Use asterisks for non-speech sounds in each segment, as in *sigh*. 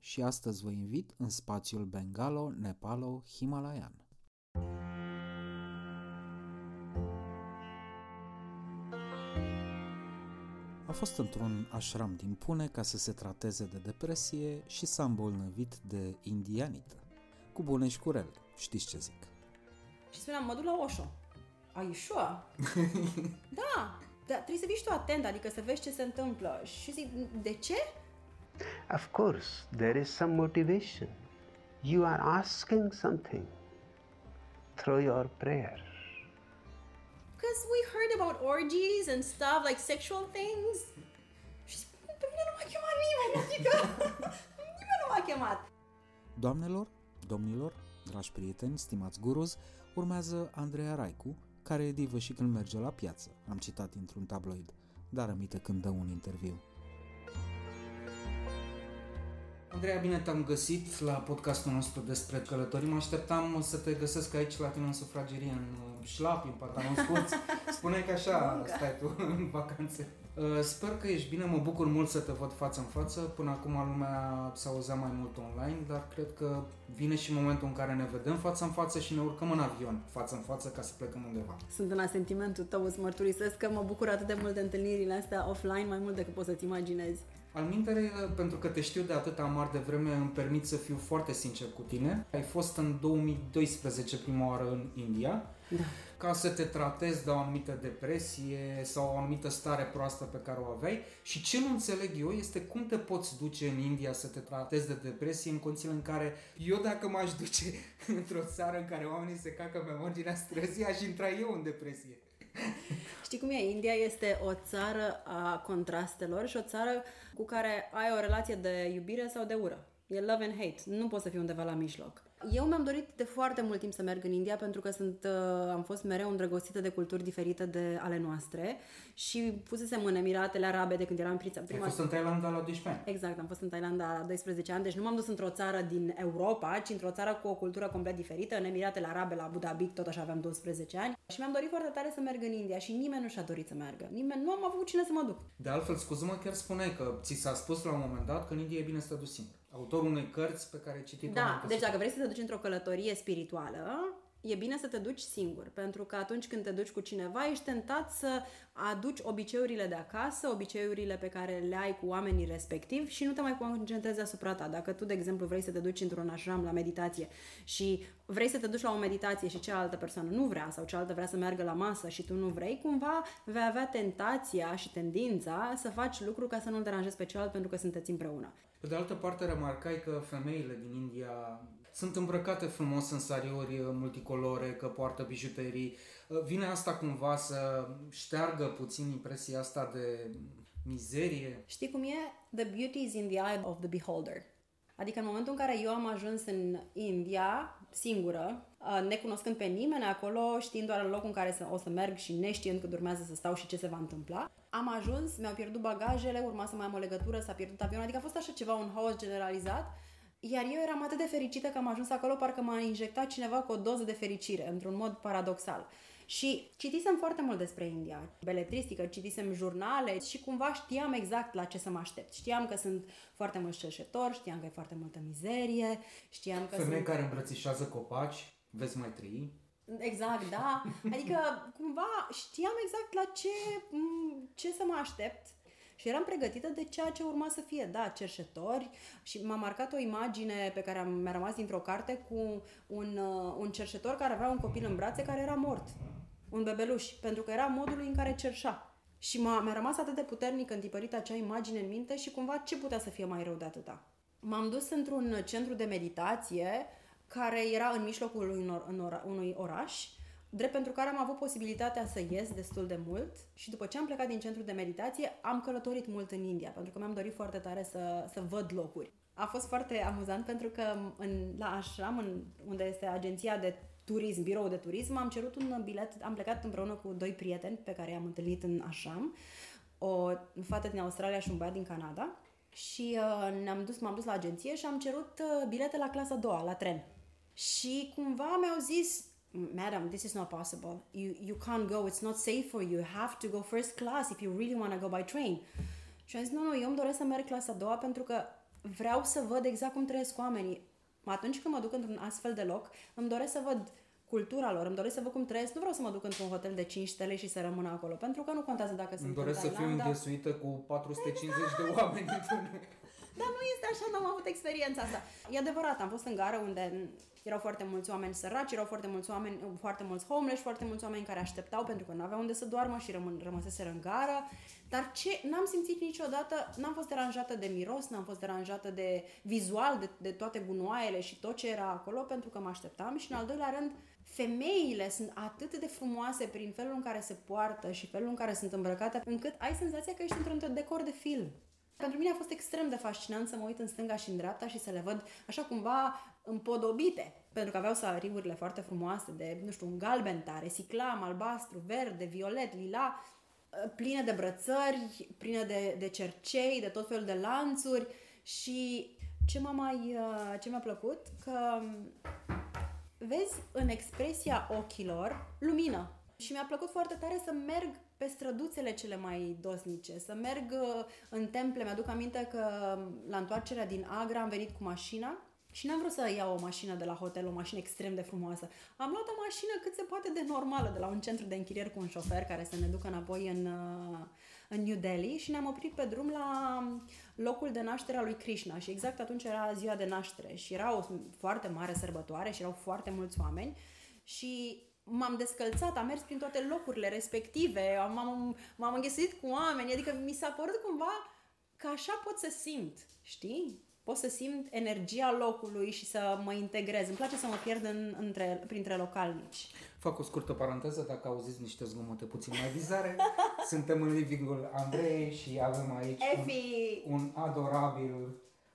și astăzi vă invit în spațiul Bengalo, Nepalo, Himalayan. A fost într-un ashram din Pune ca să se trateze de depresie și s-a îmbolnăvit de indianită. Cu bune și cu rele, știți ce zic. Și spuneam, mă duc la Osho. Are you sure? *laughs* da, dar trebuie să fii și tu atent, adică să vezi ce se întâmplă. Și zic, de ce? Of course, there is some motivation. You are asking something through your prayer. Because we heard about orgies and stuff, like sexual things. Și spun, pe mine nu m-a chemat nimeni, adică nimeni nu m-a chemat. Doamnelor, domnilor, dragi prieteni, stimați guruz, urmează Andreea Raicu, care e divă și când merge la piață, am citat într-un tabloid, dar aminte când dă un interviu. Andreea, bine te-am găsit la podcastul nostru despre călătorii. Mă așteptam să te găsesc aici la tine în sufragerie, în uh, șlapi, în pantaloni scurți. *laughs* Spune că așa Muncă. stai tu în vacanțe. Uh, Sper că ești bine, mă bucur mult să te văd față în față. Până acum lumea s-a auzit mai mult online, dar cred că vine și momentul în care ne vedem față în față și ne urcăm în avion față în față ca să plecăm undeva. Sunt în asentimentul tău, îți mărturisesc că mă bucur atât de mult de întâlnirile astea offline, mai mult decât poți să-ți imaginezi. Al mintere, pentru că te știu de atâta amar de vreme, îmi permit să fiu foarte sincer cu tine. Ai fost în 2012 prima oară în India Da. ca să te tratezi de o anumită depresie sau o anumită stare proastă pe care o aveai și ce nu înțeleg eu este cum te poți duce în India să te tratezi de depresie în condițiile în care eu dacă m-aș duce *laughs* într-o țară în care oamenii se cacă pe marginea străzii, aș intra eu în depresie. *laughs* Știi cum e? India este o țară a contrastelor și o țară cu care ai o relație de iubire sau de ură. E love and hate. Nu poți să fii undeva la mijloc. Eu mi-am dorit de foarte mult timp să merg în India pentru că sunt, uh, am fost mereu îndrăgostită de culturi diferite de ale noastre și pusesem în Emiratele Arabe de când eram prima. Ai fost în Thailanda la 12 ani. Exact, am fost în Thailanda la 12 ani, deci nu m-am dus într-o țară din Europa, ci într-o țară cu o cultură complet diferită. În Emiratele Arabe, la Abu Dhabi, tot așa aveam 12 ani. Și mi-am dorit foarte tare să merg în India și nimeni nu și-a dorit să meargă. Nimeni, nu am avut cine să mă duc. De altfel, scuză-mă, chiar spuneai că ți s-a spus la un moment dat că în India e bine să te duci singur. Autorul unei cărți pe care ai citit-o Da, înainte deci să- dacă vrei să te duci într-o călătorie spirituală, e bine să te duci singur, pentru că atunci când te duci cu cineva, ești tentat să aduci obiceiurile de acasă, obiceiurile pe care le ai cu oamenii respectiv și nu te mai concentrezi asupra ta. Dacă tu, de exemplu, vrei să te duci într-un ashram la meditație și vrei să te duci la o meditație și cealaltă persoană nu vrea sau cealaltă vrea să meargă la masă și tu nu vrei, cumva vei avea tentația și tendința să faci lucruri ca să nu-l deranjezi pe celălalt pentru că sunteți împreună. Pe de altă parte, remarcai că femeile din India sunt îmbrăcate frumos în sariuri multicolore, că poartă bijuterii. Vine asta cumva să șteargă puțin impresia asta de mizerie? Știi cum e? The beauty is in the eye of the beholder. Adică în momentul în care eu am ajuns în India, singură, uh, necunoscând pe nimeni acolo, știind doar locul în care să, o să merg și neștiind cât urmează să stau și ce se va întâmpla, am ajuns, mi-au pierdut bagajele, urma să mai am o legătură, s-a pierdut avionul, adică a fost așa ceva, un haos generalizat, iar eu eram atât de fericită că am ajuns acolo, parcă m-a injectat cineva cu o doză de fericire, într-un mod paradoxal. Și citisem foarte mult despre India, beletristică, citisem jurnale și cumva știam exact la ce să mă aștept. Știam că sunt foarte mulți cerșetori, știam că e foarte multă mizerie, știam că Femei sunt... care îmbrățișează copaci, vezi mai trăi. Exact, da. Adică cumva știam exact la ce, m, ce să mă aștept și eram pregătită de ceea ce urma să fie, da, cerșetori și m-a marcat o imagine pe care am, mi-a rămas dintr-o carte cu un, uh, un cerșetor care avea un copil în brațe care era mort, un bebeluș, pentru că era modul în care cerșa. Și m-a, mi-a rămas atât de puternic întipărită acea imagine în minte și cumva ce putea să fie mai rău de atâta. M-am dus într-un centru de meditație care era în mijlocul unui, în ora, unui oraș, drept pentru care am avut posibilitatea să ies destul de mult și după ce am plecat din centru de meditație, am călătorit mult în India, pentru că mi-am dorit foarte tare să, să văd locuri. A fost foarte amuzant pentru că în, la Ashram, în, unde este agenția de turism, birou de turism, am cerut un bilet, am plecat împreună cu doi prieteni pe care i-am întâlnit în Ashram, o fată din Australia și un băiat din Canada și uh, ne-am dus, m-am dus la agenție și am cerut uh, bilete la clasa a doua, la tren. Și cumva mi-au zis, madam, this is not possible. You, you can't go, it's not safe for you. You have to go first class if you really want to go by train. Și am zis, nu, nu, eu îmi doresc să merg clasa a doua pentru că vreau să văd exact cum trăiesc oamenii. Atunci când mă duc într-un astfel de loc, îmi doresc să văd cultura lor, îmi doresc să văd cum trăiesc. Nu vreau să mă duc într-un hotel de 5 stele și să rămân acolo, pentru că nu contează dacă sunt Îmi doresc în să fiu Thailanda. înghesuită cu 450 de oameni într-un... Dar nu este așa, n-am avut experiența asta. E adevărat, am fost în gară unde erau foarte mulți oameni săraci, erau foarte mulți oameni, foarte mulți homeless, foarte mulți oameni care așteptau pentru că nu aveau unde să doarmă și rămân, rămăseseră în gară. Dar ce n-am simțit niciodată, n-am fost deranjată de miros, n-am fost deranjată de vizual, de, de toate gunoaiele și tot ce era acolo, pentru că mă așteptam și în al doilea rând, femeile sunt atât de frumoase prin felul în care se poartă și felul în care sunt îmbrăcate, încât ai senzația că ești într-un decor de film. Pentru mine a fost extrem de fascinant să mă uit în stânga și în dreapta și să le văd așa cumva împodobite, pentru că aveau salariurile foarte frumoase de, nu știu, un galben tare, siclam, albastru, verde, violet, lila, pline de brățări, pline de, de cercei, de tot felul de lanțuri și ce m-a mai, uh, ce mi-a plăcut, că vezi în expresia ochilor lumină. Și mi-a plăcut foarte tare să merg pe străduțele cele mai dosnice, să merg uh, în temple. Mi-aduc aminte că la întoarcerea din Agra am venit cu mașina și n-am vrut să iau o mașină de la hotel, o mașină extrem de frumoasă. Am luat o mașină cât se poate de normală, de la un centru de închirieri cu un șofer care să ne ducă înapoi în, uh, în New Delhi și ne-am oprit pe drum la locul de naștere a lui Krishna și exact atunci era ziua de naștere și era o foarte mare sărbătoare și erau foarte mulți oameni și m-am descălțat, am mers prin toate locurile respective, am, m-am, m-am înghesuit cu oameni, adică mi s-a părut cumva că așa pot să simt, știi? Pot să simt energia locului și să mă integrez. Îmi place să mă pierd în, între, printre localnici. Fac o scurtă paranteză, dacă auziți niște zgomote puțin mai bizare. *laughs* Suntem în livingul Andrei și avem aici Efi! un, un adorabil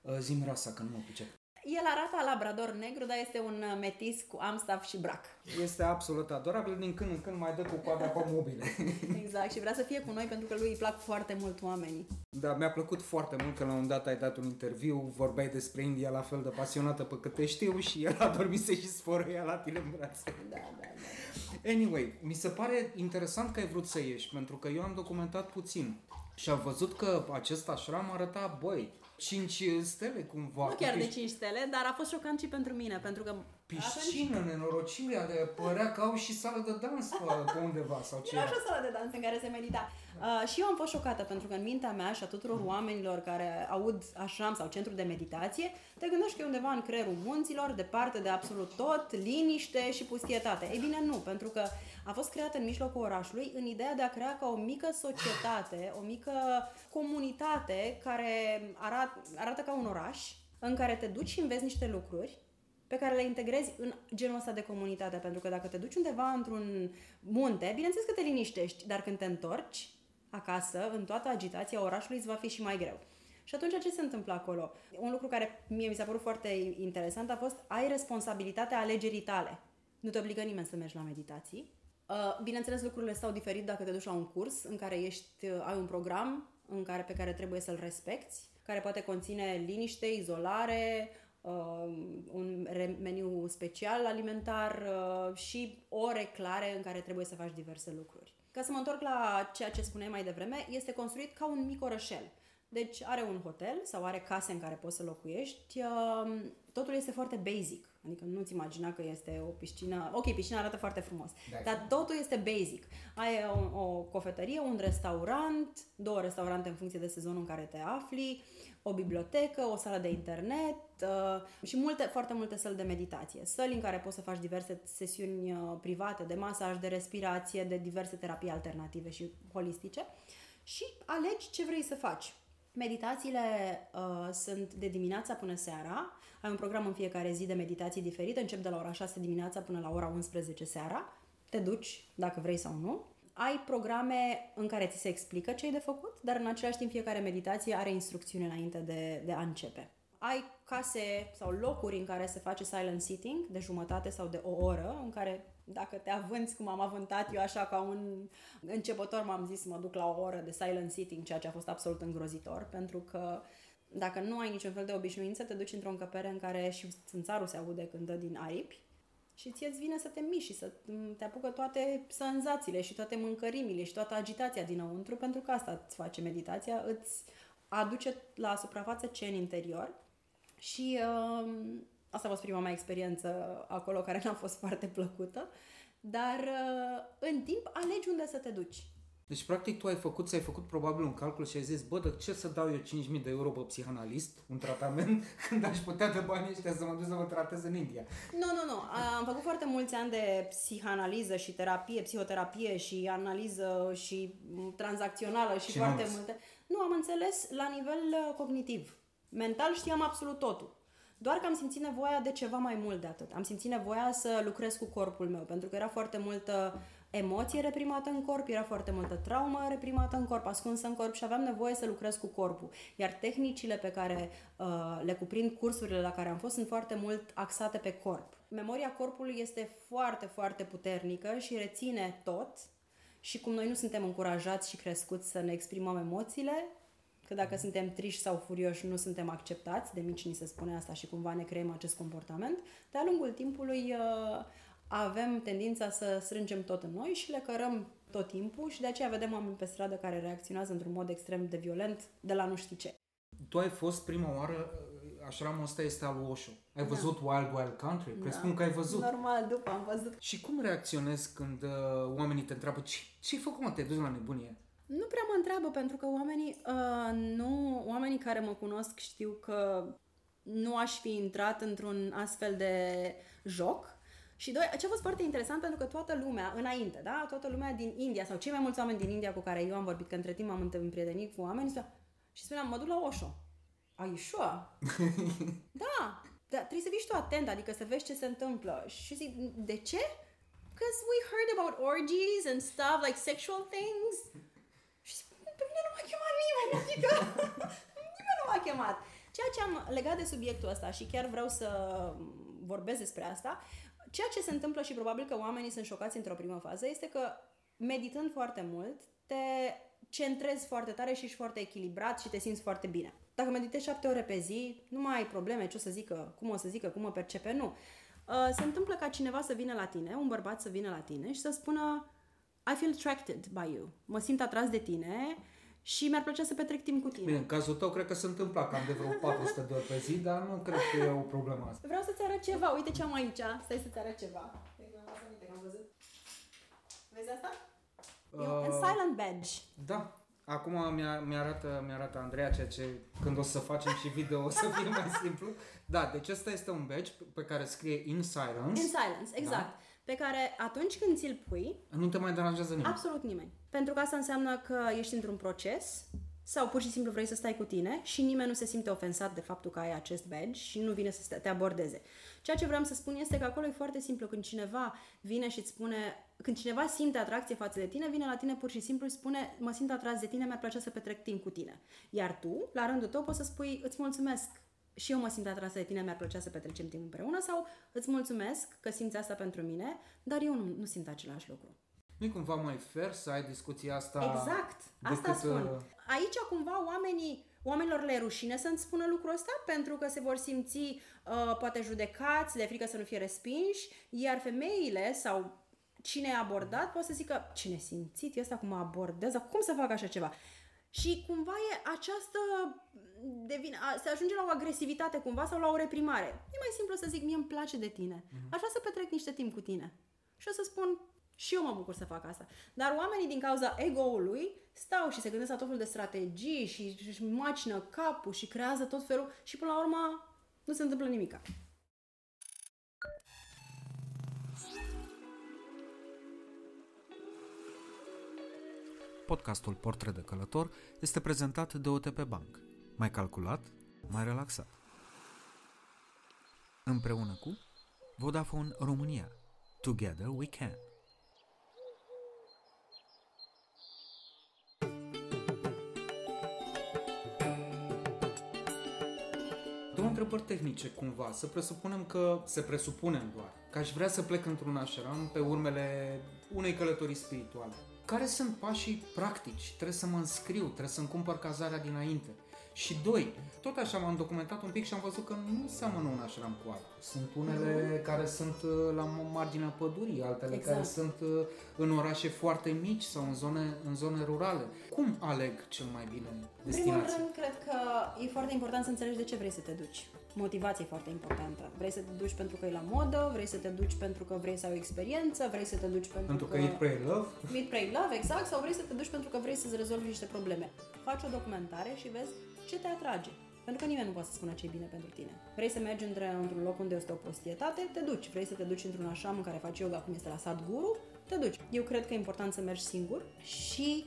uh, zi miroasa, că nu mă pricep. El arată a labrador negru, dar este un uh, metis cu amstaff și brac. Este absolut adorabil, din când în când mai dă cu coada pe mobile. *laughs* Exact, și vrea să fie cu noi pentru că lui îi plac foarte mult oamenii. Da, mi-a plăcut foarte mult că la un moment dat ai dat un interviu, vorbeai despre India la fel de pasionată pe cât te știu și el a dormise și sfărâia la tine în brațe. Da, da, da. Anyway, mi se pare interesant că ai vrut să ieși, pentru că eu am documentat puțin și am văzut că acest așram arăta, băi, 5 stele cumva. Nu chiar cu de piș- 5 stele, dar a fost șocant și pentru mine, pentru că Piscină, nenorocirea de părea că au și sală de dans pe, pe undeva sau ce Era era. și o sală de dans în care se medita. Uh, și eu am fost șocată pentru că în mintea mea și a tuturor oamenilor care aud așram sau centru de meditație, te gândești că e undeva în creierul munților, departe de absolut tot, liniște și pustietate. Ei bine, nu, pentru că a fost creată în mijlocul orașului în ideea de a crea ca o mică societate, o mică comunitate care arată, arată ca un oraș, în care te duci și înveți niște lucruri pe care le integrezi în genul ăsta de comunitate. Pentru că dacă te duci undeva într-un munte, bineînțeles că te liniștești, dar când te întorci acasă, în toată agitația orașului, îți va fi și mai greu. Și atunci ce se întâmplă acolo? Un lucru care mie mi s-a părut foarte interesant a fost ai responsabilitatea alegerii tale. Nu te obligă nimeni să mergi la meditații. Uh, Bineînțeles, lucrurile stau diferit dacă te duci la un curs în care ești, uh, ai un program în care, pe care trebuie să-l respecti, care poate conține liniște, izolare, uh, un re- meniu special alimentar uh, și ore clare în care trebuie să faci diverse lucruri. Ca să mă întorc la ceea ce spuneai mai devreme, este construit ca un mic orășel. Deci are un hotel sau are case în care poți să locuiești. uh, Totul este foarte basic. Adică nu-ți imagina că este o piscină... Ok, piscina arată foarte frumos. Da, dar totul este basic. Ai o, o cofetărie, un restaurant, două restaurante în funcție de sezonul în care te afli, o bibliotecă, o sală de internet uh, și multe, foarte multe săli de meditație. Săli în care poți să faci diverse sesiuni uh, private de masaj, de respirație, de diverse terapii alternative și holistice și alegi ce vrei să faci. Meditațiile uh, sunt de dimineața până seara. Ai un program în fiecare zi de meditații diferite. Încep de la ora 6 dimineața până la ora 11 seara. Te duci dacă vrei sau nu. Ai programe în care ți se explică ce ai de făcut, dar în același timp fiecare meditație are instrucțiuni înainte de, de a începe. ai case sau locuri în care se face silent sitting de jumătate sau de o oră, în care dacă te avânți cum am avântat eu așa ca un începător m-am zis mă duc la o oră de silent sitting, ceea ce a fost absolut îngrozitor, pentru că dacă nu ai niciun fel de obișnuință, te duci într-o încăpere în care și țânțarul se aude când dă din aripi și ție îți vine să te miști și să te apucă toate sănzațiile și toate mâncărimile și toată agitația dinăuntru, pentru că asta îți face meditația, îți aduce la suprafață ce în interior și uh, asta a fost prima mea experiență acolo care n-a fost *laughs* foarte plăcută, dar uh, în timp alegi unde să te duci. Deci, practic, tu ai făcut, ți-ai făcut probabil un calcul și ai zis, bă, de ce să dau eu 5.000 de euro pe psihanalist, un tratament, *laughs* când aș putea de banii ăștia să mă duc să mă tratez în India? Nu, nu, nu. Am făcut foarte mulți ani de psihanaliză și terapie, psihoterapie și analiză și tranzacțională și, Și foarte n-am multe. Nu, am înțeles la nivel uh, cognitiv. Mental știam absolut totul. Doar că am simțit nevoia de ceva mai mult de atât. Am simțit nevoia să lucrez cu corpul meu, pentru că era foarte multă emoție reprimată în corp, era foarte multă traumă reprimată în corp, ascunsă în corp și aveam nevoie să lucrez cu corpul. Iar tehnicile pe care uh, le cuprind cursurile la care am fost sunt foarte mult axate pe corp. Memoria corpului este foarte, foarte puternică și reține tot și cum noi nu suntem încurajați și crescuți să ne exprimăm emoțiile, că dacă suntem triști sau furioși nu suntem acceptați, de mici ni se spune asta și cumva ne creăm acest comportament, de-a lungul timpului uh, avem tendința să strângem tot în noi și le cărăm tot timpul și de aceea vedem oameni pe stradă care reacționează într-un mod extrem de violent de la nu știi ce. Tu ai fost prima oară, așramul ăsta este al Osho. Ai văzut Wild Wild Country? Presupun că ai văzut. Normal, după am văzut. Și cum reacționezi când uh, oamenii te întreabă ce, ce-ai făcut, mă, te duci la nebunie? Nu prea mă întreabă pentru că oamenii, uh, nu, oamenii care mă cunosc știu că nu aș fi intrat într-un astfel de joc. Și doi, ce a fost foarte interesant pentru că toată lumea, înainte, da, toată lumea din India sau cei mai mulți oameni din India cu care eu am vorbit, că între timp am împrietenit cu oameni, spunea, și spuneam, mă duc la Osho. Are you sure? *laughs* da, dar trebuie să fii și tu atent, adică să vezi ce se întâmplă. Și zic, de ce? Because we heard about orgies and stuff, like sexual things. Și zic, pe mine nu m-a chemat nimeni, adică *laughs* nimeni nu m-a chemat. Ceea ce am legat de subiectul ăsta și chiar vreau să vorbesc despre asta, ceea ce se întâmplă și probabil că oamenii sunt șocați într-o primă fază este că meditând foarte mult te centrezi foarte tare și ești foarte echilibrat și te simți foarte bine. Dacă meditezi șapte ore pe zi, nu mai ai probleme ce o să zică, cum o să zică, cum o percepe, nu. Uh, Se întâmplă ca cineva să vină la tine, un bărbat să vină la tine și să spună I feel attracted by you. Mă simt atras de tine și mi-ar plăcea să petrec timp cu tine. Bine, în cazul tău cred că se întâmpla cam de vreo 400 de ori pe zi, dar nu cred că e o problemă asta. Vreau să-ți arăt ceva. Uite ce am aici. Stai să-ți arăt ceva. Cred că mi-am luat aminte că am văzut. Vezi asta? E un Uh, silent badge. Da. Acum mi-a, mi-arată, mi-arată Andreea ceea ce când o să facem și video o să fie mai simplu. Da, deci ăsta este un badge pe care scrie In Silence. In silence, exact. Da. Pe care atunci când ți-l pui, Nu te mai deranjează nimeni. absolut nimeni. Pentru că asta înseamnă că ești într-un proces sau pur și simplu vrei să stai cu tine și nimeni nu se simte ofensat de faptul că ai acest badge și nu vine să te abordeze. Ceea ce vreau să spun este că acolo e foarte simplu. Când cineva vine și îți spune, când cineva simte atracție față de tine, vine la tine pur și simplu și spune, mă simt atras de tine, mi-ar plăcea să petrec timp cu tine. Iar tu, la rândul tău, poți să spui, îți mulțumesc, și eu mă simt atrasă de tine, mi-ar plăcea să petrecem timp împreună sau îți mulțumesc că simți asta pentru mine, dar eu nu, nu simt același lucru. Nu e cumva mai fair să ai discuția asta Exact, asta decât, spun. uh, Aici cumva oamenii, oamenilor le e rușine să-mi spună lucrul ăsta pentru că se vor simți uh, poate judecați, le frică să nu fie respinși, iar femeile sau cine e abordat poate să zică cine simțit, e asta cum mă abordează, cum să fac așa ceva? Și cumva e această, devine, a, se ajunge la o agresivitate cumva sau la o reprimare. E mai simplu să zic, mie îmi place de tine. Aș vrea să petrec niște timp cu tine. Și o să spun, și eu mă bucur să fac asta. Dar oamenii din cauza ego-ului stau și se gândesc la tot felul de strategii și își macină capul și creează tot felul și până la urmă nu se întâmplă nimic. Podcastul Portret de Călător este prezentat de OTP Bank. Mai calculat, mai relaxat. Împreună cu Vodafone România. Together we can. două întrebări tehnice cumva. Să presupunem că, se presupunem doar, că aș vrea să plec într-un ashram pe urmele unei călătorii spirituale. Care sunt pașii practici? Trebuie să mă înscriu, trebuie să-mi cumpăr cazarea dinainte. Și doi, tot așa m-am documentat un pic și am văzut că nu seamănă un așram cu altul. Sunt unele care sunt uh, la marginea pădurii, altele Exact. care sunt uh, în orașe foarte mici sau în zone, în zone rurale. Cum aleg cel mai bine În primul destinația? rând, cred că e foarte important să înțelegi de ce vrei să te duci. Motivația e foarte importantă. Vrei să te duci pentru că e la modă, vrei să te duci pentru că vrei să ai o experiență, vrei să te duci pentru, Pentru că Eat, Pray, Love Meet, Pray, Love, exact, sau vrei să te duci pentru că vrei să-ți rezolvi niște probleme. Faci o documentare și vezi ce te atrage. Pentru că nimeni nu poate să spună ce e bine pentru tine. Vrei să mergi între, într-un loc unde este o prostietate, te duci. Vrei să te duci într-un așam în care faci yoga, cum este la Sadhguru, te duci. Eu cred că e important să mergi singur și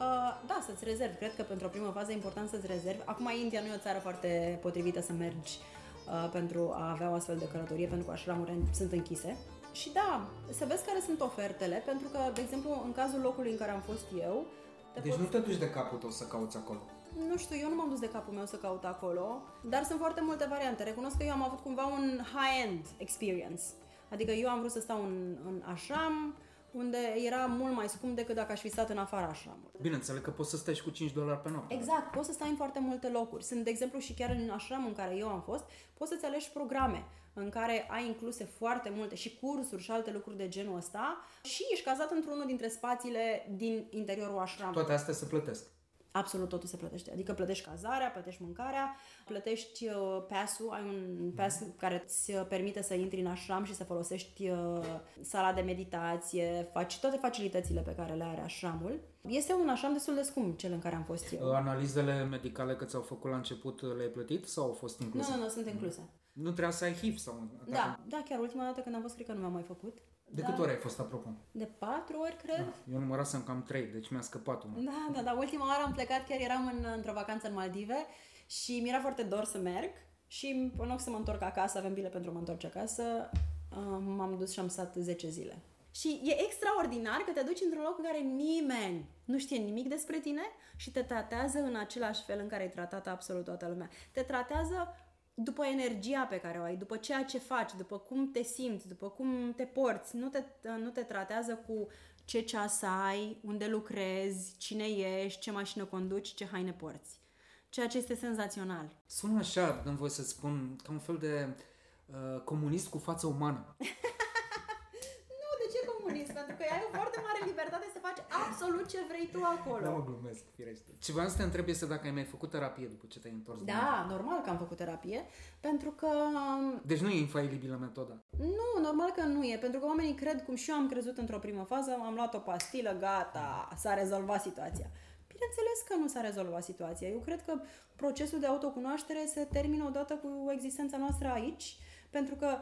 Uh, da, să-ți rezervi. Cred că pentru o primă fază e important să-ți rezervi. Acum, India nu e o țară foarte potrivită să mergi uh, pentru a avea o astfel de călătorie, pentru că ashramurile sunt închise. Și da, să vezi care sunt ofertele, pentru că, de exemplu, în cazul locului în care am fost eu, te Deci poți... nu te duci de capul tău să cauți acolo. Nu știu, eu nu m-am dus de capul meu să caut acolo, dar sunt foarte multe variante. Recunosc că eu am avut cumva un high-end experience. Adică eu am vrut să stau în, în ashram, unde era mult mai scump decât dacă aș fi stat în afara ashramului. Bine, înțeleg că poți să stai și cu 5 dolari pe noapte. Exact, poți să stai în foarte multe locuri. Sunt, de exemplu, și chiar în ashram în care eu am fost, poți să-ți alegi programe în care ai incluse foarte multe și cursuri și alte lucruri de genul ăsta și ești cazat într-unul dintre spațiile din interiorul ashramului. Toate astea se plătesc. Absolut totul se plătește. Adică plătești cazarea, plătești mâncarea, plătești uh, pass-ul, ai un pass care îți uh, permite să intri în ashram și să folosești uh, sala de meditație, faci toate facilitățile pe care le are ashramul. Este un ashram destul de scump, cel în care am fost eu. Analizele medicale că ți-au făcut la început le-ai plătit sau au fost Nu, incluse? nu, nu, sunt incluse. Nu trebuia să ai HIV sau... Da, da, chiar ultima dată când am fost, cred că nu mi-am mai făcut. De da. câte ori ai fost, apropo? De patru ori, cred. Eu numărasem cam 3, deci mi-a scăpat unul. Da, da, da. Ultima oară am plecat, chiar eram în, într-o vacanță în Maldive și mi-era foarte dor să merg și în loc să mă întorc acasă, avem bile pentru a mă întoarce acasă, uh, m-am dus și am stat 10 zile. Și e extraordinar că te duci într-un loc în care nimeni nu știe nimic despre tine și te tratează în același fel în care ai tratat absolut toată lumea. Te tratează după energia pe care o ai, după ceea ce faci, după cum te simți, după cum te porți. Nu te, nu te tratează cu ce ceas ai, unde lucrezi, cine ești, ce mașină conduci, ce haine porți. Ceea ce este senzațional. Sună așa, dăm voie să spun, ca un fel de uh, comunist cu față umană. *laughs* Nu, de ce comunist? Pentru că ai o foarte mare libertate să faci absolut ce vrei tu acolo. Da, mă glumesc, firește. Ce vreau să te întreb este dacă ai mai făcut terapie după ce te-ai întors. din Da, normal că am făcut terapie, pentru că Deci nu e infailibilă metoda. Nu, normal că nu e, pentru că oamenii cred, cum și eu am crezut într-o primă fază, am luat o pastilă, gata, s-a rezolvat situația. Bineînțeles că nu s-a rezolvat situația. Eu cred că procesul de autocunoaștere se termină odată cu existența noastră aici, pentru că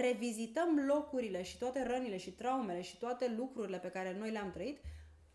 revizităm locurile și toate rănile și traumele și toate lucrurile pe care noi le-am trăit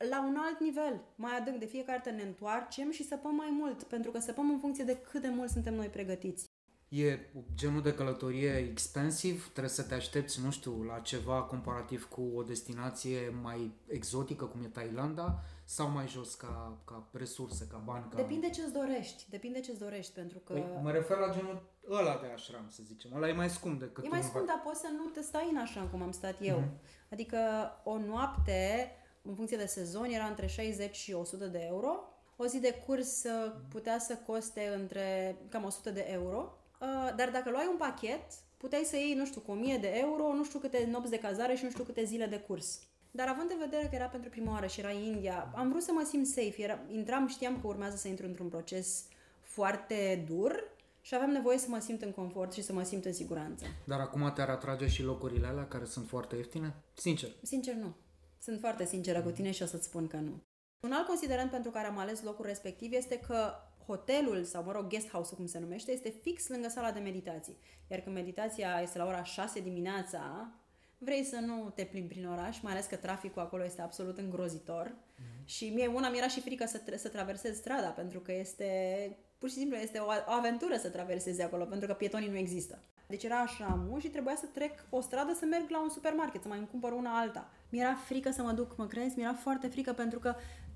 la un alt nivel, mai adânc. De fiecare dată ne întoarcem și săpăm mai mult, pentru că săpăm în funcție de cât de mult suntem noi pregătiți. E genul de călătorie expensiv, trebuie să te aștepți, nu știu, la ceva comparativ cu o destinație mai exotică, cum e Thailanda, sau mai jos ca, ca resurse, ca bani, ca... Depinde ce-ți dorești, depinde ce-ți dorești, pentru că... Păi, mă refer la genul ăla de ashram, să zicem. Ăla e mai scump decât E mai un scump, dar poți să nu te stai în așa cum am stat eu. Mm-hmm. Adică o noapte, în funcție de sezon, era între 60 și 100 de euro. O zi de curs uh, putea să coste între cam 100 de euro. Uh, Dar dacă luai un pachet, puteai să iei, nu știu, cu 1000 de euro, nu știu câte nopți de cazare și nu știu câte zile de curs. Dar având în vedere că era pentru prima oară și era India, am vrut să mă simt safe. Era, intram, știam că urmează să intru într-un proces foarte dur și aveam nevoie să mă simt în confort și să mă simt în siguranță. Dar acum te-ar atrage și locurile alea care sunt foarte ieftine? Sincer. Sincer, nu. Sunt foarte sinceră cu tine și o să-ți spun că nu. Un alt considerent pentru care am ales locul respectiv este că hotelul, sau mă rog, guest house-ul cum se numește, este fix lângă sala de meditații. Iar când meditația este la ora 6 dimineața, vrei să nu te plimbi prin oraș, mai ales că traficul acolo este absolut îngrozitor. Mm-hmm. Și mie una mi era și frică să, tra- să traversez strada, pentru că este, pur și simplu, este o, o aventură să traversezi acolo, pentru că pietonii nu există. Deci era așa și trebuia să trec o stradă să merg la un supermarket, să mai îmi cumpăr una alta. Mi-era frică să mă duc, mă crezi? Mi-era foarte frică pentru că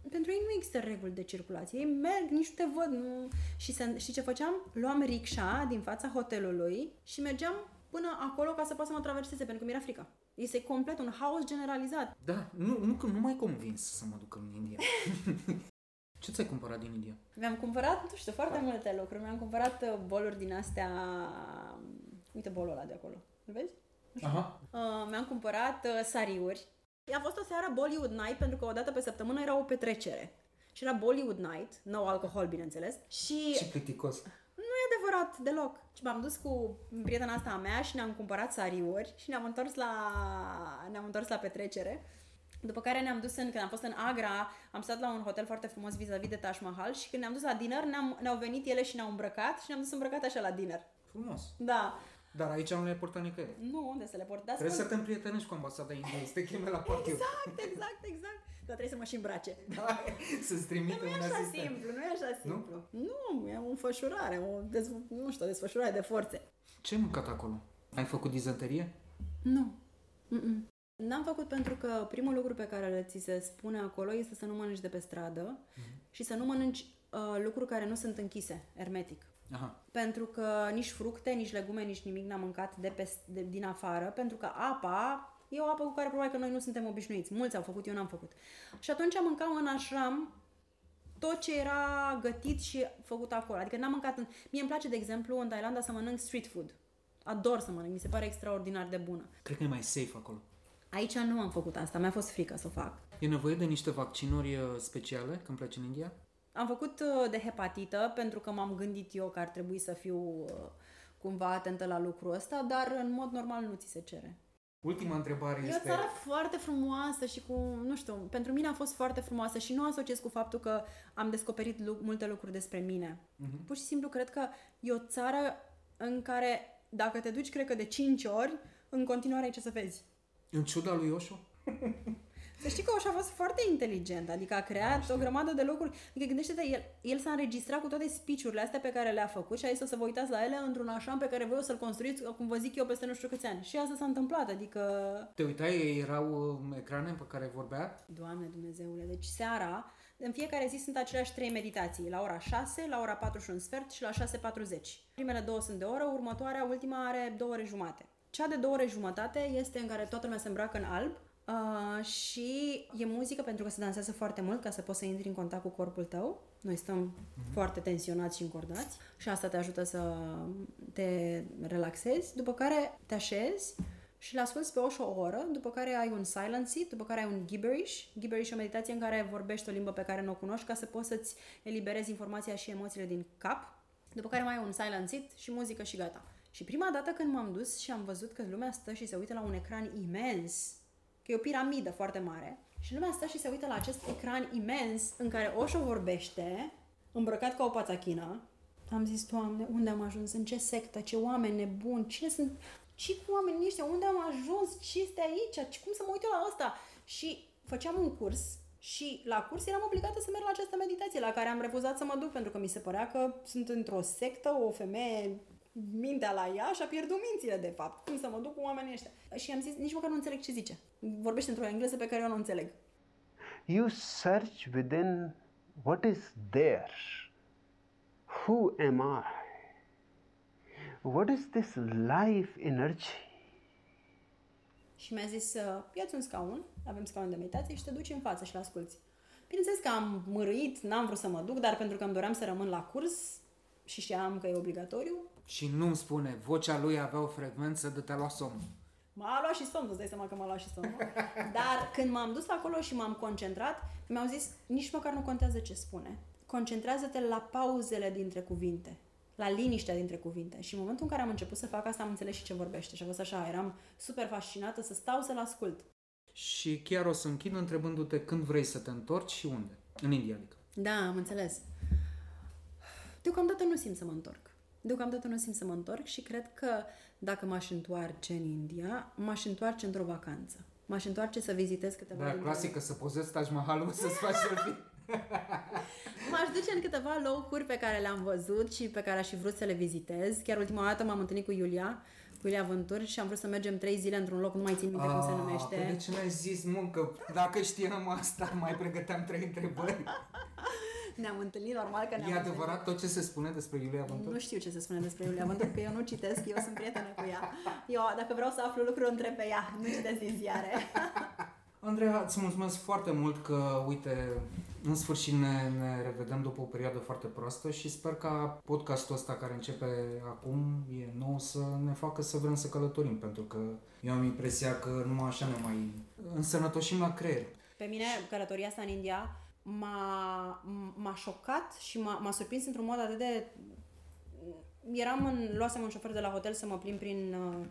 pentru ei nu există reguli de circulație. Ei merg, nici nu te văd. Nu... Și se, știi ce făceam? Luam rickshaw din fața hotelului și mergeam până acolo ca să poată să mă traverseze, pentru că mi-era frică. Este complet un haos generalizat. Da, nu, nu, nu m-ai convins să mă duc în India. *laughs* Ce ți-ai cumpărat din India? Mi-am cumpărat, nu știu, foarte multe lucruri. Mi-am cumpărat uh, boluri din astea... Uite bolul ăla de acolo. Îl vezi? Aha. Uh, mi-am cumpărat uh, sariuri. A fost o seară Bollywood Night pentru că o dată pe săptămână era o petrecere. Și era Bollywood Night, no alcohol, bineînțeles. Și Ce plicticos. nu e adevărat deloc. Și m-am dus cu prietena asta a mea și ne-am cumpărat sariuri și ne-am întors la, ne-am întors la petrecere. După care ne-am dus în, când am fost în Agra, am stat la un hotel foarte frumos vis-a-vis de Taj Mahal și când ne-am dus la dinner, ne-am, ne-au venit ele și ne-au îmbrăcat și ne-am dus îmbrăcat așa la dinner. Frumos. Da. Dar aici nu le-ai purtat nicăieri. Nu, unde să le port? Da, Trebuie spun- să te împrietenești cu ambasada Indiei, să te cheme la partiu. Exact, exact, exact. Dar trebuie să mă și îmbrace. Da, să-ți trimite Nu e un așa asistent. simplu, nu e așa simplu. Nu, nu e o înfășurare, o dezv- nu știu, o desfășurare de forțe. Ce ai mâncat acolo? Ai făcut dizenterie? Nu. Mm-mm. N-am făcut pentru că primul lucru pe care le ți se spune acolo este să nu mănânci de pe stradă și să nu mănânci uh, lucruri care nu sunt închise, hermetic. Aha. Pentru că nici fructe, nici legume, nici nimic n-am mâncat de pe, de, din afară, pentru că apa e o apă cu care probabil că noi nu suntem obișnuiți. Mulți au făcut, eu n-am făcut. Și atunci mâncam în ashram tot ce era gătit și făcut acolo. Adică n-am mâncat în... Mie îmi place, de exemplu, în Thailanda să mănânc street food. Ador să mănânc, mi se pare extraordinar de bună. Cred că e mai safe acolo. Aici nu am făcut asta, mi-a fost frică să o fac. E nevoie de niște vaccinuri uh, speciale când pleci în India? Am făcut uh, de hepatită pentru că m-am gândit eu că ar trebui să fiu uh, cumva atentă la lucrul ăsta, dar în mod normal nu ți se cere. Ultima întrebare E o este... țară foarte frumoasă și cu, nu știu, pentru mine a fost foarte frumoasă și nu asociez cu faptul că am descoperit lu- multe lucruri despre mine. Mhm. Pur și simplu cred că e o țară în care dacă te duci, cred că de 5 ori, în continuare ai ce să vezi. În ciuda lui Osho? *laughs* Să știi că Oș a fost foarte inteligent, adică a creat o grămadă de lucruri. Adică gândește-te, el, el s-a înregistrat cu toate speech-urile astea pe care le-a făcut și a zis o să vă uitați la ele într-un așa pe care voi o să-l construiți, cum vă zic eu, peste nu știu câți ani. Și asta s-a întâmplat, adică... Te uitai, erau uh, ecrane pe care vorbea? Doamne Dumnezeule, deci seara, în fiecare zi sunt aceleași trei meditații, la ora 6, la ora 4 și un sfert și la 6.40. Primele două sunt de o oră, următoarea, ultima are două ore jumate. Cea de două ore jumătate este în care toată lumea se îmbracă în alb uh, și e muzică pentru că se dansează foarte mult ca să poți să intri în contact cu corpul tău. Noi stăm foarte tensionați și încordați și asta te ajută să te relaxezi, după care te așezi și le asculti pe Osho o oră, după care ai un silent seat, după care ai un gibberish. Gibberish e o meditație în care vorbești o limbă pe care nu o cunoști ca să poți să-ți eliberezi informația și emoțiile din cap. După care mai ai un silent seat și muzică și gata. Și prima dată când m-am dus și am văzut că lumea stă și se uită la un ecran imens, că e o piramidă foarte mare, și lumea stă și se uită la acest ecran imens în care Osho vorbește, îmbrăcat ca o pațachină, am zis, Doamne, unde am ajuns? În ce sectă? Ce oameni nebuni? Cine sunt? Ce oameni ăștia? Unde am ajuns? Ce este aici? Ce- Cum să mă uit eu la asta? Și făceam un curs și la curs eram obligată să merg la această meditație, la care am refuzat să mă duc, pentru că mi se părea că sunt într-o sectă, o femeie mintea la ea și a pierdut mințile, de fapt. Cum să mă duc cu oamenii ăștia? Și am zis, nici măcar nu înțeleg ce zice. Vorbește într-o engleză pe care eu nu o înțeleg. You search within what is there. Who am I? What is this life energy? Și mi-a zis, uh, ia-ți un scaun, avem scaun de meditație și te duci în față și l asculți. Bineînțeles că am mărâit, n-am vrut să mă duc, dar pentru că îmi doream să rămân la curs și știam că e obligatoriu, Și nu-mi spune, vocea lui avea o frecvență de te lua somn. M-a luat și somnul, îți dai seama că m-a luat și somnul. Dar când m-am dus acolo și m-am concentrat, mi-au zis, nici măcar nu contează ce spune. Concentrează-te la pauzele dintre cuvinte, la liniștea dintre cuvinte. Și în momentul în care am început să fac asta, am înțeles și ce vorbește. Și a fost așa, eram super fascinată să stau să-l ascult. Și chiar o să închid întrebându-te când vrei să te întorci și unde. În India, adică. Da, am înțeles. Deocamdată nu simt să mă întorc. Deocamdată nu simt să mă întorc și cred că dacă m-aș întoarce în India, m-aș întoarce într-o vacanță. M-aș întoarce să vizitez câteva Da, dintre- clasică, să pozezi Taj Mahal să-ți faci selfie. *laughs* M-aș duce în câteva locuri pe care le-am văzut și pe care aș fi vrut să le vizitez. Chiar ultima dată m-am întâlnit cu Iulia cu Iulia Avânturi și am vrut să mergem trei zile într-un loc, nu mai țin minte cum se Ah, numește. păi de ce n-ai zis, mă, că dacă știam asta, mai pregăteam trei întrebări. *laughs* Ne-am întâlnit, normal că ne-am E întâlnit. adevărat tot ce se spune despre Iulia Avântur? Nu știu ce se spune despre Iulia Avânturi, că eu nu citesc, eu sunt prietenă cu ea. Eu, dacă vreau să aflu lucruri, o întreb pe ea, nu citesc din ziare. *laughs* Andreea, îți mulțumesc foarte mult că, uite, în sfârșit ne, ne revedem după o perioadă foarte proastă și sper ca podcastul ăsta care începe acum, e nou, să ne facă să vrem să călătorim, pentru că eu am impresia că numai așa ne mai însănătoșim la creier. Pe mine, călătoria asta în India m-a, m-a șocat și m-a, m-a surprins într-un mod atât de... Eram în, luasem un șofer de la hotel să mă plimb prin uh,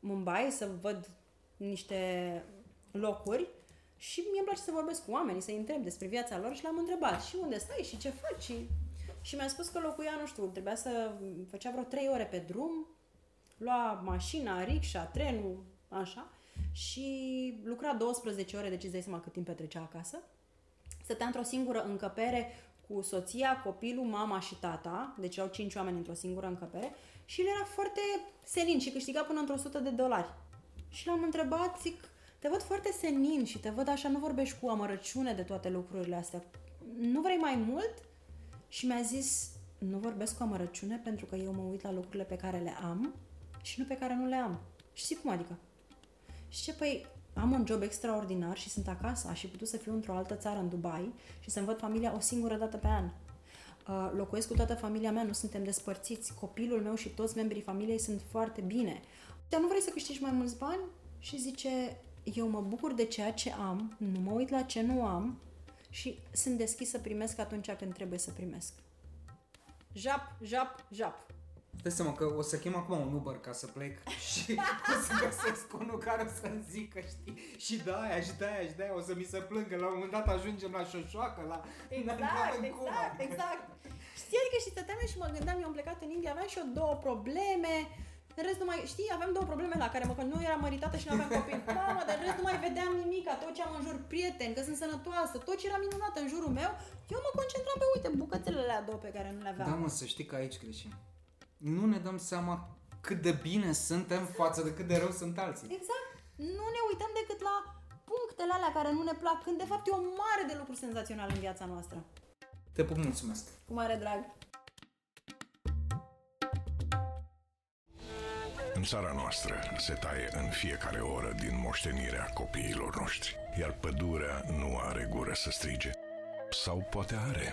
Mumbai, să văd niște locuri și mie îmi place să vorbesc cu oamenii, să-i întreb despre viața lor și l-am întrebat și unde stai și ce faci și... Și mi-a spus că locuia, nu știu, trebuia să făcea vreo 3 ore pe drum, lua mașina, rickshaw, trenul, așa, și lucra 12 ore, deci îți dai seama cât timp petrecea acasă. Stătea într-o singură încăpere cu soția, copilul, mama și tata, deci erau 5 oameni într-o singură încăpere și el era foarte senin și câștiga până într-o 100 de dolari. Și l-am întrebat, zic, te văd foarte senin și te văd așa, nu vorbești cu amărăciune de toate lucrurile astea. Nu vrei mai mult? Și mi-a zis, nu vorbesc cu amărăciune pentru că eu mă uit la lucrurile pe care le am și nu pe care nu le am. Și zic, cum adică? Și ce, păi, am un job extraordinar și sunt acasă, aș fi putut să fiu într-o altă țară, în Dubai, și să-mi văd familia o singură dată pe an. Uh, locuiesc cu toată familia mea, nu suntem despărțiți, copilul meu și toți membrii familiei sunt foarte bine. Dar nu vrei să câștigi mai mulți bani? Și zice, eu mă bucur de ceea ce am, nu mă uit la ce nu am și sunt deschis să primesc atunci când trebuie să primesc. Jap, jap, jap. Dai seama că o să chem acum un Uber ca să plec *laughs* și o să găsesc unul care o să-mi zică, știi, și de aia, și de aia, și de aia, o să mi se plângă, la un moment dat ajungem la șoșoacă, la... Exact, n-avem cum, exact, adică- exact. Știi, adică și stăteam eu și mă gândeam, eu am plecat în India, aveam și eu două probleme, în rest nu mai, știi, aveam două probleme la care mă, că nu eram măritată și nu aveam copii. *laughs* Mamă, dar în rest nu mai vedeam nimic, tot ce am în jur, prieteni, că sunt sănătoasă, tot ce era minunat în jurul meu, eu mă concentram pe, uite, bucățele alea două pe care nu le aveam. Da, mă, să știi că aici greșim. Nu ne dăm seama cât de bine suntem față de cât de rău sunt alții. Exact. Nu ne uităm decât la punctele alea care nu ne plac, când de fapt e o mare de lucruri senzaționale în viața noastră. Te pup, mulțumesc. Cu mare drag. În țara noastră se taie în fiecare oră din moștenirea copiilor noștri, iar pădurea nu are gură să strige. Sau poate are.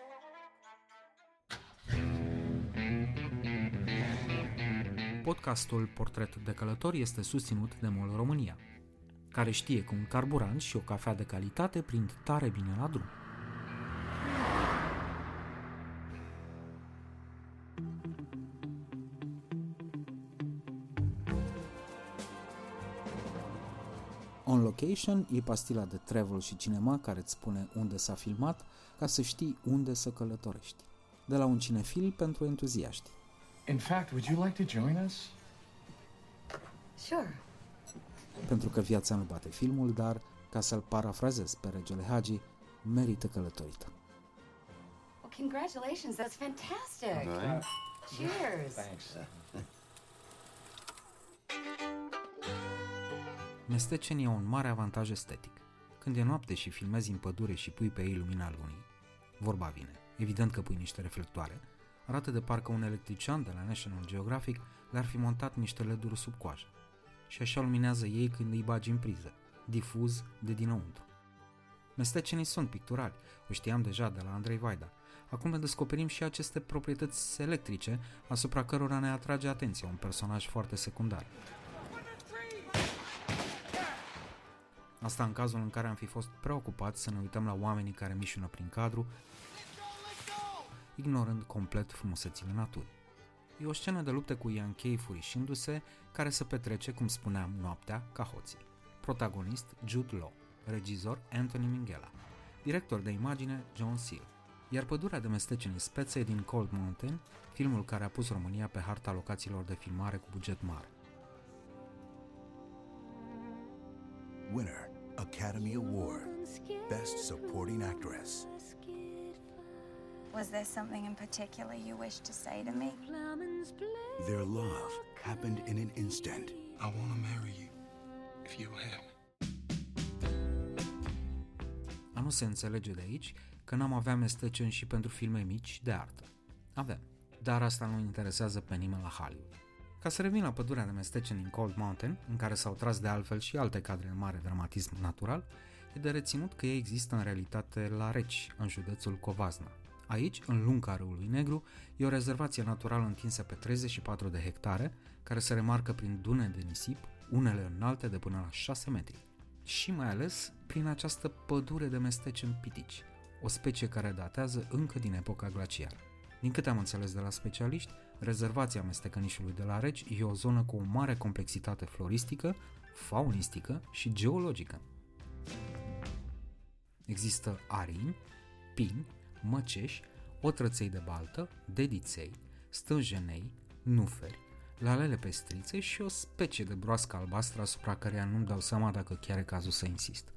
Podcastul Portret de Călător este susținut de MOL România, care știe că un carburant și o cafea de calitate prind tare bine la drum. On Location e pastila de travel și cinema care îți spune unde s-a filmat ca să știi unde să călătorești. De la un cinefil pentru entuziaști. In fact, would you like to join us? Sure. pentru că viața nu bate filmul, dar, ca să-l parafrazez pe regele Hagi, merită călătorită. Well, congratulations. That's fantastic. Cheers. Thanks. Mestecenii au un mare avantaj estetic. Când e noapte și filmezi în pădure și pui pe ei lumina lunii, vorba vine, evident că pui niște reflectoare, arată de parcă un electrician de la National Geographic le-ar fi montat niște leduri sub coajă. Și așa luminează ei când îi bagi în priză, difuz de dinăuntru. Mestecenii sunt picturali, o știam deja de la Andrei Vaida. Acum ne descoperim și aceste proprietăți electrice asupra cărora ne atrage atenția un personaj foarte secundar. Asta în cazul în care am fi fost preocupați să ne uităm la oamenii care mișună prin cadru, ignorând complet frumusețile naturii. E o scenă de luptă cu Ian Kay furișindu-se, care se petrece, cum spuneam, noaptea ca hoții. Protagonist Jude Law, regizor Anthony Minghella, director de imagine John Seal. Iar pădurea de mestecenii spețe din Cold Mountain, filmul care a pus România pe harta locațiilor de filmare cu buget mare. Winner Academy Award Best Supporting Actress Was there something in particular you wish to say to me? Their love happened in an instant. I want to marry you if you have. A nu se înțelege de aici că n-am avea mesteceni și pentru filme mici de artă. Avem, dar asta nu interesează pe nimeni la Hollywood. Ca să revin la pădurea de mesteceni din Cold Mountain, în care s-au tras de altfel și alte cadre de mare dramatism natural, e de reținut că ea există în realitate la Reci, în județul Covazna. Aici, în lunga râului Negru, e o rezervație naturală întinsă pe 34 de hectare, care se remarcă prin dune de nisip, unele înalte de până la 6 metri. Și mai ales prin această pădure de mesteceni pitici, o specie care datează încă din epoca glaciară. Din câte am înțeles de la specialiști, rezervația mestecănișului de la Reci e o zonă cu o mare complexitate floristică, faunistică și geologică. Există arini, pini, măceși, otrăței de baltă, dediței, stânjenei, nuferi, lalele pestrițe și o specie de broască albastră asupra căreia nu-mi dau seama dacă chiar e cazul să insist.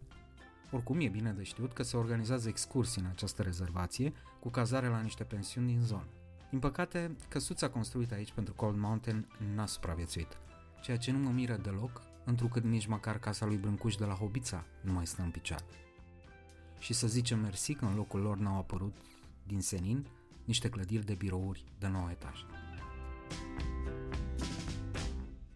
Oricum e bine de știut că se organizează excursii în această rezervație cu cazare la niște pensiuni din zonă. Din păcate, căsuța construită aici pentru Cold Mountain n-a supraviețuit, ceea ce nu mă miră deloc, întrucât nici măcar casa lui Brâncuș de la Hobița nu mai stă în picioare. Și să zicem mersi că în locul lor n-au apărut, din senin, niște clădiri de birouri de 9 etaje.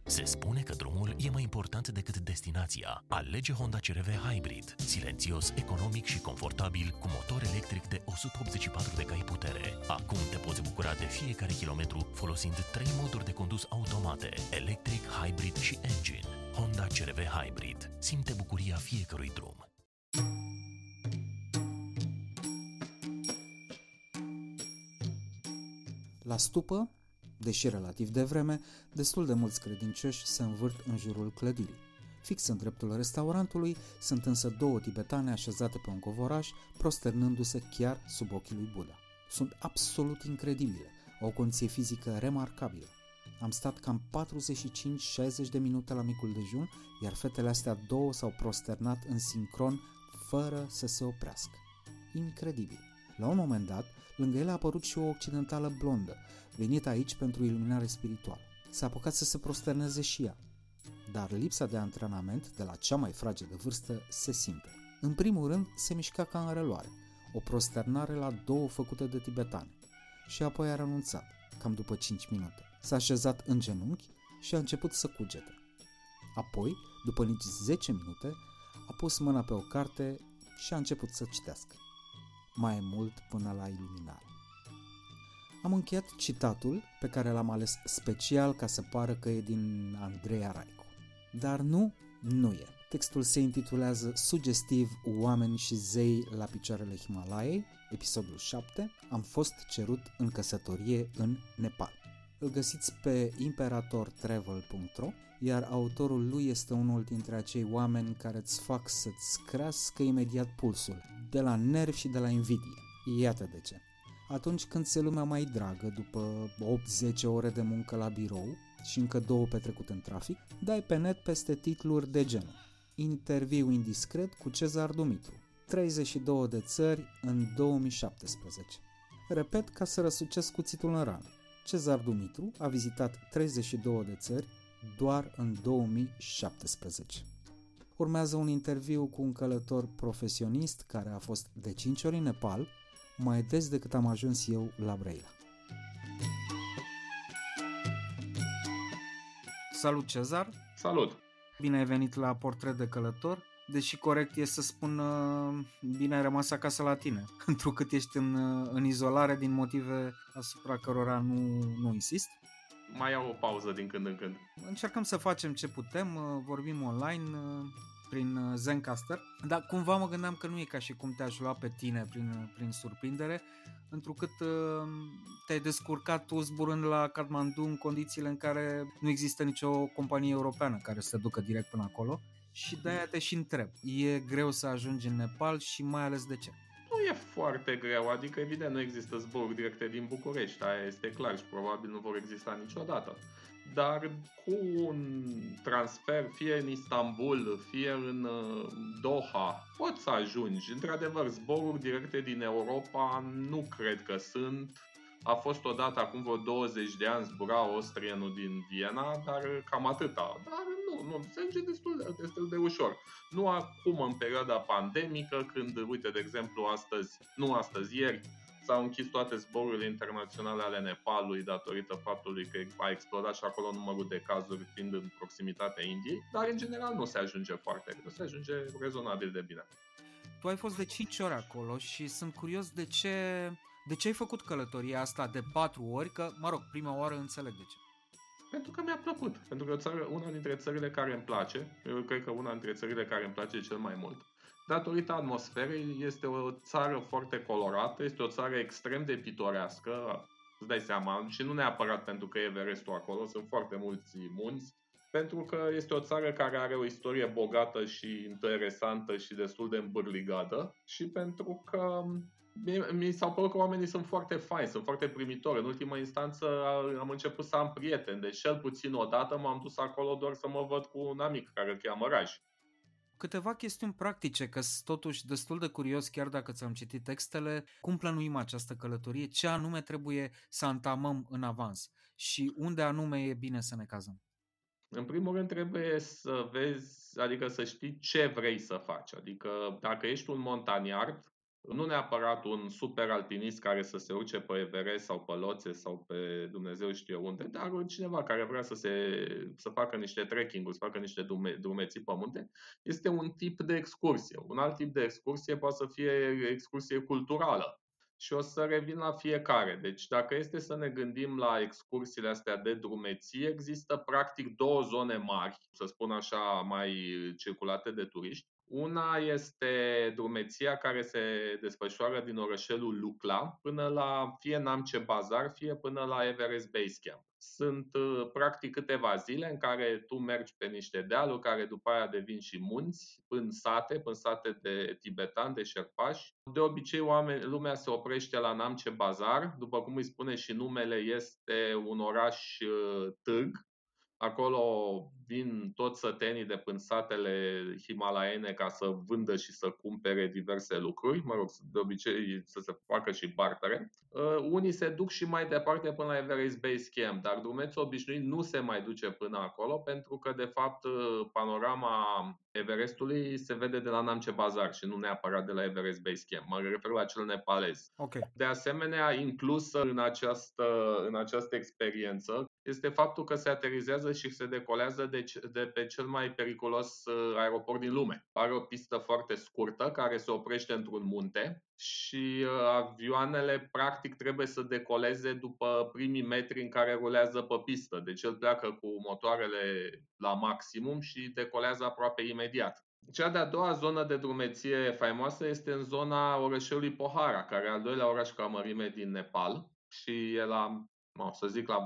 Se spune că drumul e mai important decât destinația. Alege Honda CRV Hybrid, silențios, economic și confortabil, cu motor electric de 184 de cai putere. Acum te poți bucura de fiecare kilometru folosind trei moduri de condus automate, electric, hybrid și engine. Honda CRV Hybrid. Simte bucuria fiecărui drum. La stupă, deși relativ devreme, destul de mulți credincioși se învârt în jurul clădirii. Fix în dreptul restaurantului sunt însă două tibetane așezate pe un covoraș, prosternându-se chiar sub ochii lui Buddha. Sunt absolut incredibile, au o condiție fizică remarcabilă. Am stat cam 45-60 de minute la micul dejun, iar fetele astea două s-au prosternat în sincron, fără să se oprească. Incredibil. La un moment dat, lângă ele a apărut și o occidentală blondă, venită aici pentru iluminare spirituală. S-a apucat să se prosterneze și ea. Dar lipsa de antrenament de la cea mai fragedă vârstă se simte. În primul rând, se mișca ca în reloare, o prosternare la două făcute de tibetane. Și apoi a renunțat, cam după 5 minute. S-a așezat în genunchi și a început să cugete. Apoi, după nici 10 minute, a pus mâna pe o carte și a început să citească. Mai mult până la iluminare. Am încheiat citatul pe care l-am ales special ca să pară că e din Andreea Raico. Dar nu, nu e. Textul se intitulează sugestiv Oameni și zei la picioarele Himalayei, episodul 7, Am fost cerut în căsătorie în Nepal. Îl găsiți pe imperatortravel.ro, iar autorul lui este unul dintre acei oameni care îți fac să-ți crească imediat pulsul, de la nervi și de la invidie. Iată de ce. Atunci când se lumea mai dragă, după 8-10 ore de muncă la birou și încă două petrecut în trafic, dai pe net peste titluri de genul Interviu indiscret cu Cezar Dumitru 32 de țări în 2017 Repet ca să răsucesc cuțitul în rană. Cezar Dumitru a vizitat 32 de țări doar în 2017. Urmează un interviu cu un călător profesionist care a fost de 5 ori în Nepal, mai des decât am ajuns eu la Brăila. Salut Cezar! Salut! Bine ai venit la Portret de Călător, deși corect e să spun uh, bine ai rămas acasă la tine, *laughs* întrucât ești în, uh, în izolare din motive asupra cărora nu, nu insist. Mai iau o pauză din când în când. Încercăm să facem ce putem, uh, vorbim online, prin uh, Zencaster, dar cumva mă gândeam că nu e ca și cum te-aș lua pe tine prin, uh, prin surprindere, întrucât uh, te-ai descurcat tu zburând la Kathmandu în condițiile în care nu există nicio companie europeană care să te ducă direct până acolo și de-aia te și întreb. E greu să ajungi în Nepal și mai ales de ce? Nu e foarte greu, adică evident nu există zboruri directe din București, aia este clar și probabil nu vor exista niciodată dar cu un transfer fie în Istanbul, fie în uh, Doha, poți să ajungi. Într-adevăr, zboruri directe din Europa nu cred că sunt. A fost odată acum vreo 20 de ani zbura Austrianul din Viena, dar cam atâta. Dar nu, nu, se ajunge destul de, destul de ușor. Nu acum în perioada pandemică, când, uite, de exemplu, astăzi, nu astăzi, ieri, s-au închis toate zborurile internaționale ale Nepalului datorită faptului că a explodat și acolo numărul de cazuri fiind în proximitatea Indiei, dar în general nu se ajunge foarte greu, se ajunge rezonabil de bine. Tu ai fost de 5 ori acolo și sunt curios de ce, de ce ai făcut călătoria asta de 4 ori, că, mă rog, prima oară înțeleg de ce. Pentru că mi-a plăcut. Pentru că țară, una dintre țările care îmi place, eu cred că una dintre țările care îmi place cel mai mult, datorită atmosferei, este o țară foarte colorată, este o țară extrem de pitorească, îți dai seama, și nu neapărat pentru că e Everestul acolo, sunt foarte mulți munți, pentru că este o țară care are o istorie bogată și interesantă și destul de îmbârligată și pentru că mi s-au părut că oamenii sunt foarte faini, sunt foarte primitori. În ultima instanță am început să am prieteni, deci cel puțin odată m-am dus acolo doar să mă văd cu un amic care îl cheamă Raj câteva chestiuni practice, că sunt totuși destul de curios, chiar dacă ți-am citit textele, cum plănuim această călătorie, ce anume trebuie să antamăm în avans și unde anume e bine să ne cazăm. În primul rând trebuie să vezi, adică să știi ce vrei să faci. Adică dacă ești un montaniard, nu neapărat un super alpinist care să se urce pe Everest sau pe Loțe sau pe Dumnezeu știe unde, dar cineva care vrea să, se, să facă niște trekking-uri, să facă niște drume, drumeții pe munte, este un tip de excursie. Un alt tip de excursie poate să fie excursie culturală. Și o să revin la fiecare. Deci dacă este să ne gândim la excursiile astea de drumeție, există practic două zone mari, să spun așa, mai circulate de turiști. Una este drumeția care se desfășoară din orășelul Lucla până la fie Namce Bazar, fie până la Everest Base Camp. Sunt uh, practic câteva zile în care tu mergi pe niște dealuri care după aia devin și munți, în sate, în sate de tibetani, de șerpași. De obicei oameni, lumea se oprește la Namce Bazar, după cum îi spune și numele, este un oraș uh, târg, Acolo vin toți sătenii de până satele himalaiene ca să vândă și să cumpere diverse lucruri, mă rog, de obicei să se facă și bartere. Uh, unii se duc și mai departe până la Everest Base Camp, dar drumețul obișnuit nu se mai duce până acolo pentru că, de fapt, uh, panorama Everestului se vede de la Namche Bazar și nu neapărat de la Everest Base Camp. Mă refer la cel nepalez. Okay. De asemenea, inclusă în această, în această experiență este faptul că se aterizează și se decolează de, de pe cel mai periculos uh, aeroport din lume. Are o pistă foarte scurtă care se oprește într-un munte și uh, avioanele practic trebuie să decoleze după primii metri în care rulează pe pistă. Deci el pleacă cu motoarele la maximum și decolează aproape imediat. Cea de-a doua zonă de drumeție faimoasă este în zona orășelului Pohara, care e al doilea oraș ca mărime din Nepal și e la, să zic, la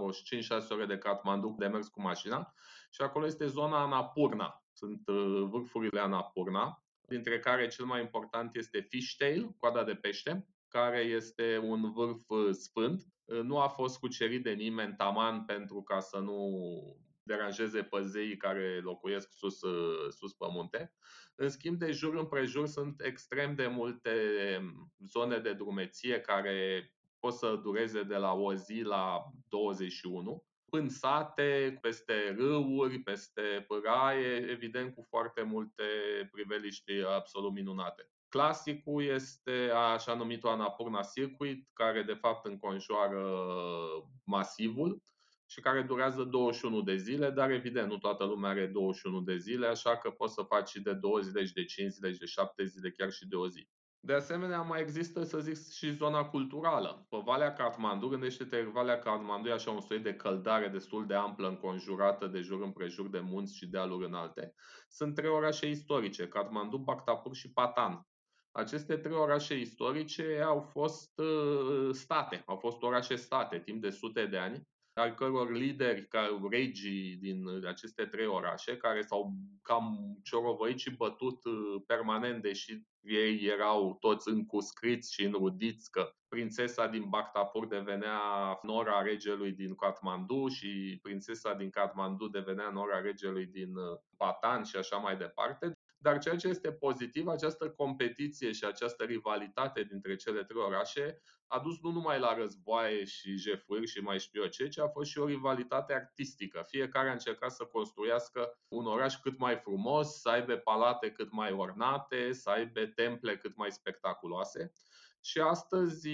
5-6 ore de Kathmandu de mers cu mașina și acolo este zona Anapurna. Sunt uh, vârfurile Anapurna, dintre care cel mai important este Fishtail, coada de pește, care este un vârf uh, sfânt. Uh, nu a fost cucerit de nimeni taman pentru ca să nu deranjeze pe zeii care locuiesc sus, uh, sus pe munte. În schimb, de jur împrejur sunt extrem de multe um, zone de drumeție care pot să dureze de la o zi la 21 în sate, peste râuri, peste păraie, evident cu foarte multe priveliști absolut minunate. Clasicul este așa numitul Anapurna Circuit, care de fapt înconjoară masivul și care durează 21 de zile, dar evident nu toată lumea are 21 de zile, așa că poți să faci și de 2 zile, și de 5 zile, și de 7 zile, chiar și de o zi. De asemenea, mai există, să zic, și zona culturală. Pe Valea Kathmandu, gândește-te, Valea Kathmandu e așa un soi de căldare destul de amplă, înconjurată de jur împrejur de munți și dealuri înalte. Sunt trei orașe istorice, Kathmandu, Bhaktapur și Patan. Aceste trei orașe istorice au fost uh, state, au fost orașe state timp de sute de ani, al căror lideri, ca regii din aceste trei orașe, care s-au cam ciorovăit și bătut uh, permanent, deși ei erau toți încuscriți și înrudiți că prințesa din Bhaktapur devenea nora regelui din Kathmandu și prințesa din Kathmandu devenea nora regelui din uh, Patan și așa mai departe. Dar ceea ce este pozitiv, această competiție și această rivalitate dintre cele trei orașe a dus nu numai la războaie și jefuri și mai știu eu ce, ci a fost și o rivalitate artistică. Fiecare a încercat să construiască un oraș cât mai frumos, să aibă palate cât mai ornate, să aibă temple cât mai spectaculoase. Și astăzi,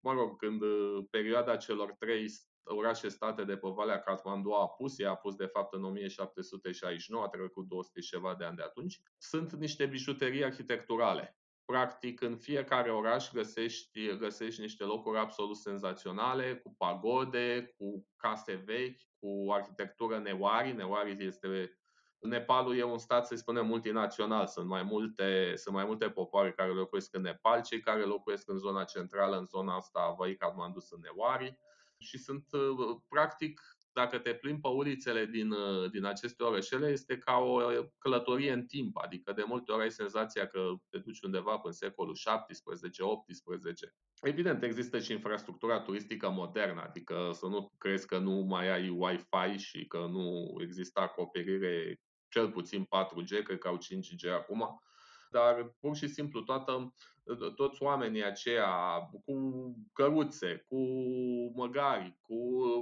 mă rog, când perioada celor trei orașe state de pe Valea Kathmandu a apus, ea a apus de fapt în 1769, a trecut 200 și ceva de ani de atunci, sunt niște bijuterii arhitecturale. Practic, în fiecare oraș găsești, găsești niște locuri absolut senzaționale, cu pagode, cu case vechi, cu arhitectură newari. Newari este Nepalul e un stat, să spunem, multinațional. Sunt mai, multe, sunt mai multe popoare care locuiesc în Nepal, cei care locuiesc în zona centrală, în zona asta a Văii Kathmandu sunt Newari și sunt, uh, practic, dacă te plimbi pe ulițele din, uh, din aceste orășele, este ca o călătorie în timp. Adică de multe ori ai senzația că te duci undeva până în secolul 17-18. Evident, există și infrastructura turistică modernă, adică să nu crezi că nu mai ai Wi-Fi și că nu există acoperire cel puțin 4G, cred că au 5G acum, dar pur și simplu toată, toți oamenii aceia cu căruțe, cu măgari, cu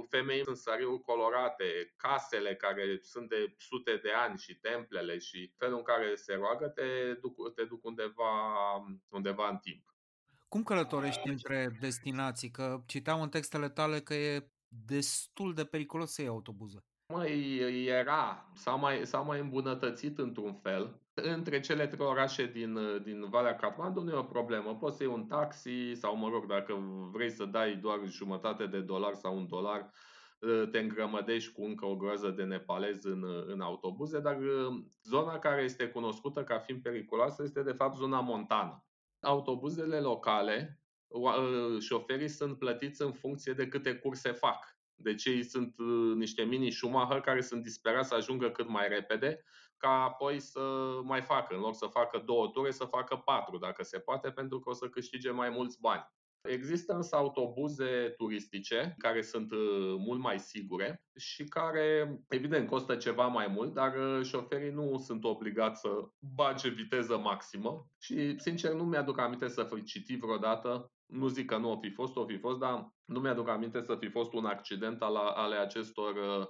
femei în săriuri colorate, casele care sunt de sute de ani și templele și felul în care se roagă te duc, te duc undeva, undeva în timp. Cum călătorești între destinații? Că citeam în textele tale că e destul de periculos să iei autobuză. Mai era, s-a mai, s-a mai îmbunătățit într-un fel. Între cele trei orașe din, din Valea Kathmandu nu e o problemă. Poți să iei un taxi sau, mă rog, dacă vrei să dai doar jumătate de dolar sau un dolar, te îngrămădești cu încă o groază de nepalezi în, în autobuze, dar zona care este cunoscută ca fiind periculoasă este de fapt zona montană. Autobuzele locale, șoferii sunt plătiți în funcție de câte curse fac. Deci ei sunt uh, niște mini Schumacher care sunt disperați să ajungă cât mai repede, ca apoi să mai facă, în loc să facă două ture, să facă patru, dacă se poate, pentru că o să câștige mai mulți bani. Există însă autobuze turistice care sunt uh, mult mai sigure și care, evident, costă ceva mai mult, dar uh, șoferii nu sunt obligați să bage viteză maximă și, sincer, nu mi-aduc aminte să fi citit vreodată nu zic că nu o fi fost, o fi fost, dar nu mi-aduc aminte să fi fost un accident al, ale acestor uh,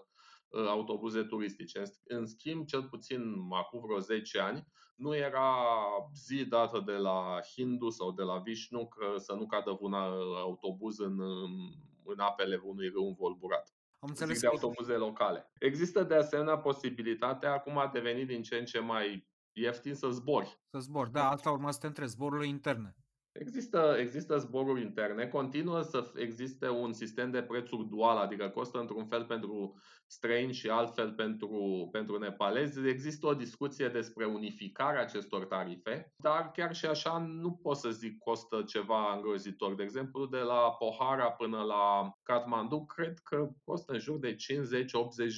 uh, autobuze turistice. În schimb, cel puțin acum vreo 10 ani, nu era zi dată de la Hindu sau de la Vishnu că să nu cadă un autobuz în, în apele unui râu învolburat. Am înțeles de autobuze locale. Există de asemenea posibilitatea, acum a devenit din ce în ce mai ieftin să zbori. Să zbori, da, asta urma să te întreb, zborurile interne. Există, există zboruri interne, continuă să existe un sistem de prețuri dual, adică costă într-un fel pentru străini și altfel pentru, pentru nepalezi. Există o discuție despre unificarea acestor tarife, dar chiar și așa nu pot să zic costă ceva îngrozitor. De exemplu, de la Pohara până la Kathmandu, cred că costă în jur de 50-80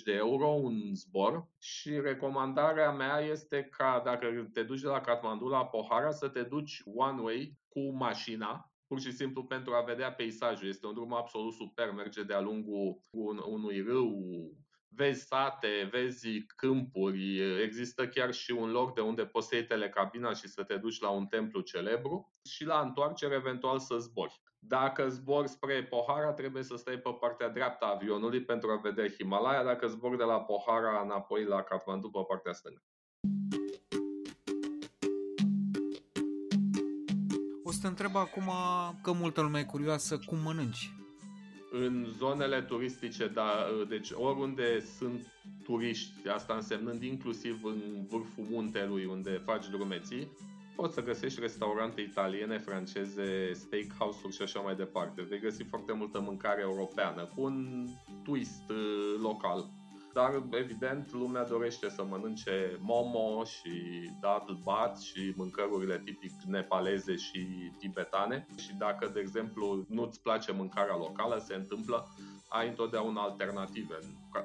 de euro un zbor și recomandarea mea este ca dacă te duci de la Kathmandu la Pohara să te duci one way cu mașina, pur și simplu pentru a vedea peisajul. Este un drum absolut super, merge de-a lungul un, unui râu, vezi sate, vezi câmpuri, există chiar și un loc de unde poți să iei telecabina și să te duci la un templu celebru și la întoarcere eventual să zbori. Dacă zbor spre Pohara, trebuie să stai pe partea dreaptă a avionului pentru a vedea Himalaya, dacă zbor de la Pohara înapoi la Kathmandu pe partea stângă. Să te întreb acum că multă lume e curioasă cum mănânci. În zonele turistice, da, deci oriunde sunt turiști, asta însemnând inclusiv în vârful muntelui unde faci drumeții, poți să găsești restaurante italiene, franceze, steakhouse-uri și așa mai departe. Vei găsi foarte multă mâncare europeană cu un twist uh, local. Dar, evident, lumea dorește să mănânce momo și datl bat și mâncărurile tipic nepaleze și tibetane. Și dacă, de exemplu, nu-ți place mâncarea locală, se întâmplă ai întotdeauna alternative,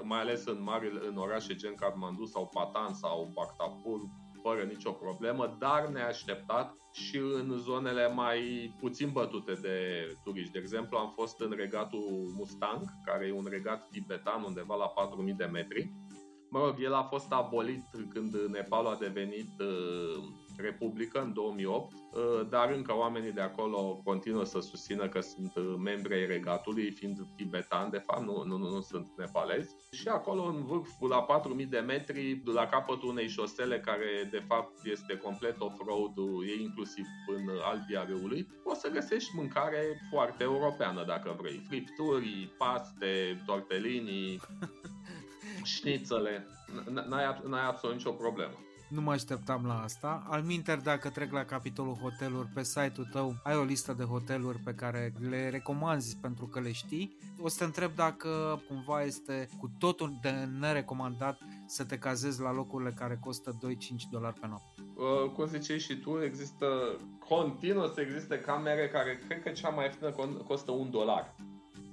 mai ales în mari în orașe gen Kathmandu sau Patan sau Bhaktapur, fără nicio problemă, dar neașteptat și în zonele mai puțin bătute de turiști. De exemplu, am fost în regatul Mustang, care e un regat tibetan undeva la 4000 de metri. Mă rog, el a fost abolit când Nepalul a devenit uh, Republică în 2008, uh, dar încă oamenii de acolo continuă să susțină că sunt uh, membri ai regatului, fiind tibetani, de fapt, nu, nu, nu sunt nepalezi. Și acolo, în vârf, la 4000 de metri, la capătul unei șosele care, de fapt, este complet off-road, e inclusiv în albia râului, poți să găsești mâncare foarte europeană, dacă vrei. Fripturi, paste, tortellini, *laughs* șnițele. N-ai, n-ai absolut nicio problemă. Nu mă așteptam la asta. Al minter, dacă trec la capitolul hoteluri, pe site-ul tău ai o listă de hoteluri pe care le recomanzi pentru că le știi. O să te întreb dacă cumva este cu totul de nerecomandat să te cazezi la locurile care costă 2-5 dolari pe noapte. Uh, cum ziceai și tu, există continuă să existe camere care cred că cea mai ieftină costă un dolar.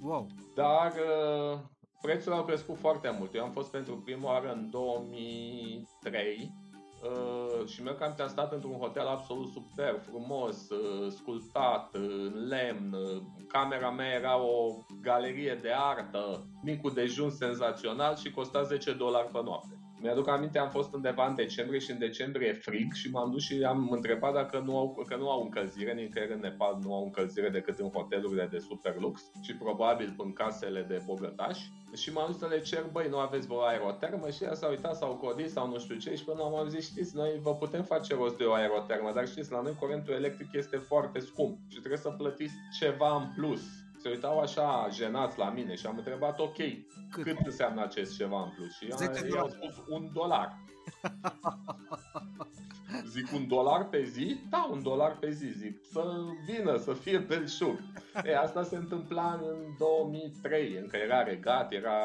Wow. Dar uh, prețurile au crescut foarte mult. Eu am fost pentru prima oară în 2003 Uh, și mi am stat într-un hotel absolut super, frumos, uh, sculptat, uh, în lemn. Uh, camera mea era o galerie de artă, micul dejun senzațional și costa 10 dolari pe noapte. Mi-aduc aminte, am fost undeva în decembrie și în decembrie e frig și m-am dus și am întrebat dacă nu au, că nu au încălzire, nicăieri în Nepal nu au încălzire decât în hotelurile de super lux și probabil în casele de bogătași. Și m-am dus să le cer, băi, nu aveți vă aerotermă? Și ea s-a uitat, s-au codit sau nu știu ce și până am zis, știți, noi vă putem face rost de o aerotermă, dar știți, la noi curentul electric este foarte scump și trebuie să plătiți ceva în plus se uitau așa jenați la mine și am întrebat, ok, cât, cât înseamnă acest ceva în plus? Și ei au spus un dolar. *laughs* Zic, un dolar pe zi? Da, un dolar pe zi. Zic, să vină, să fie belșug. E, asta se întâmpla în 2003, încă era regat, era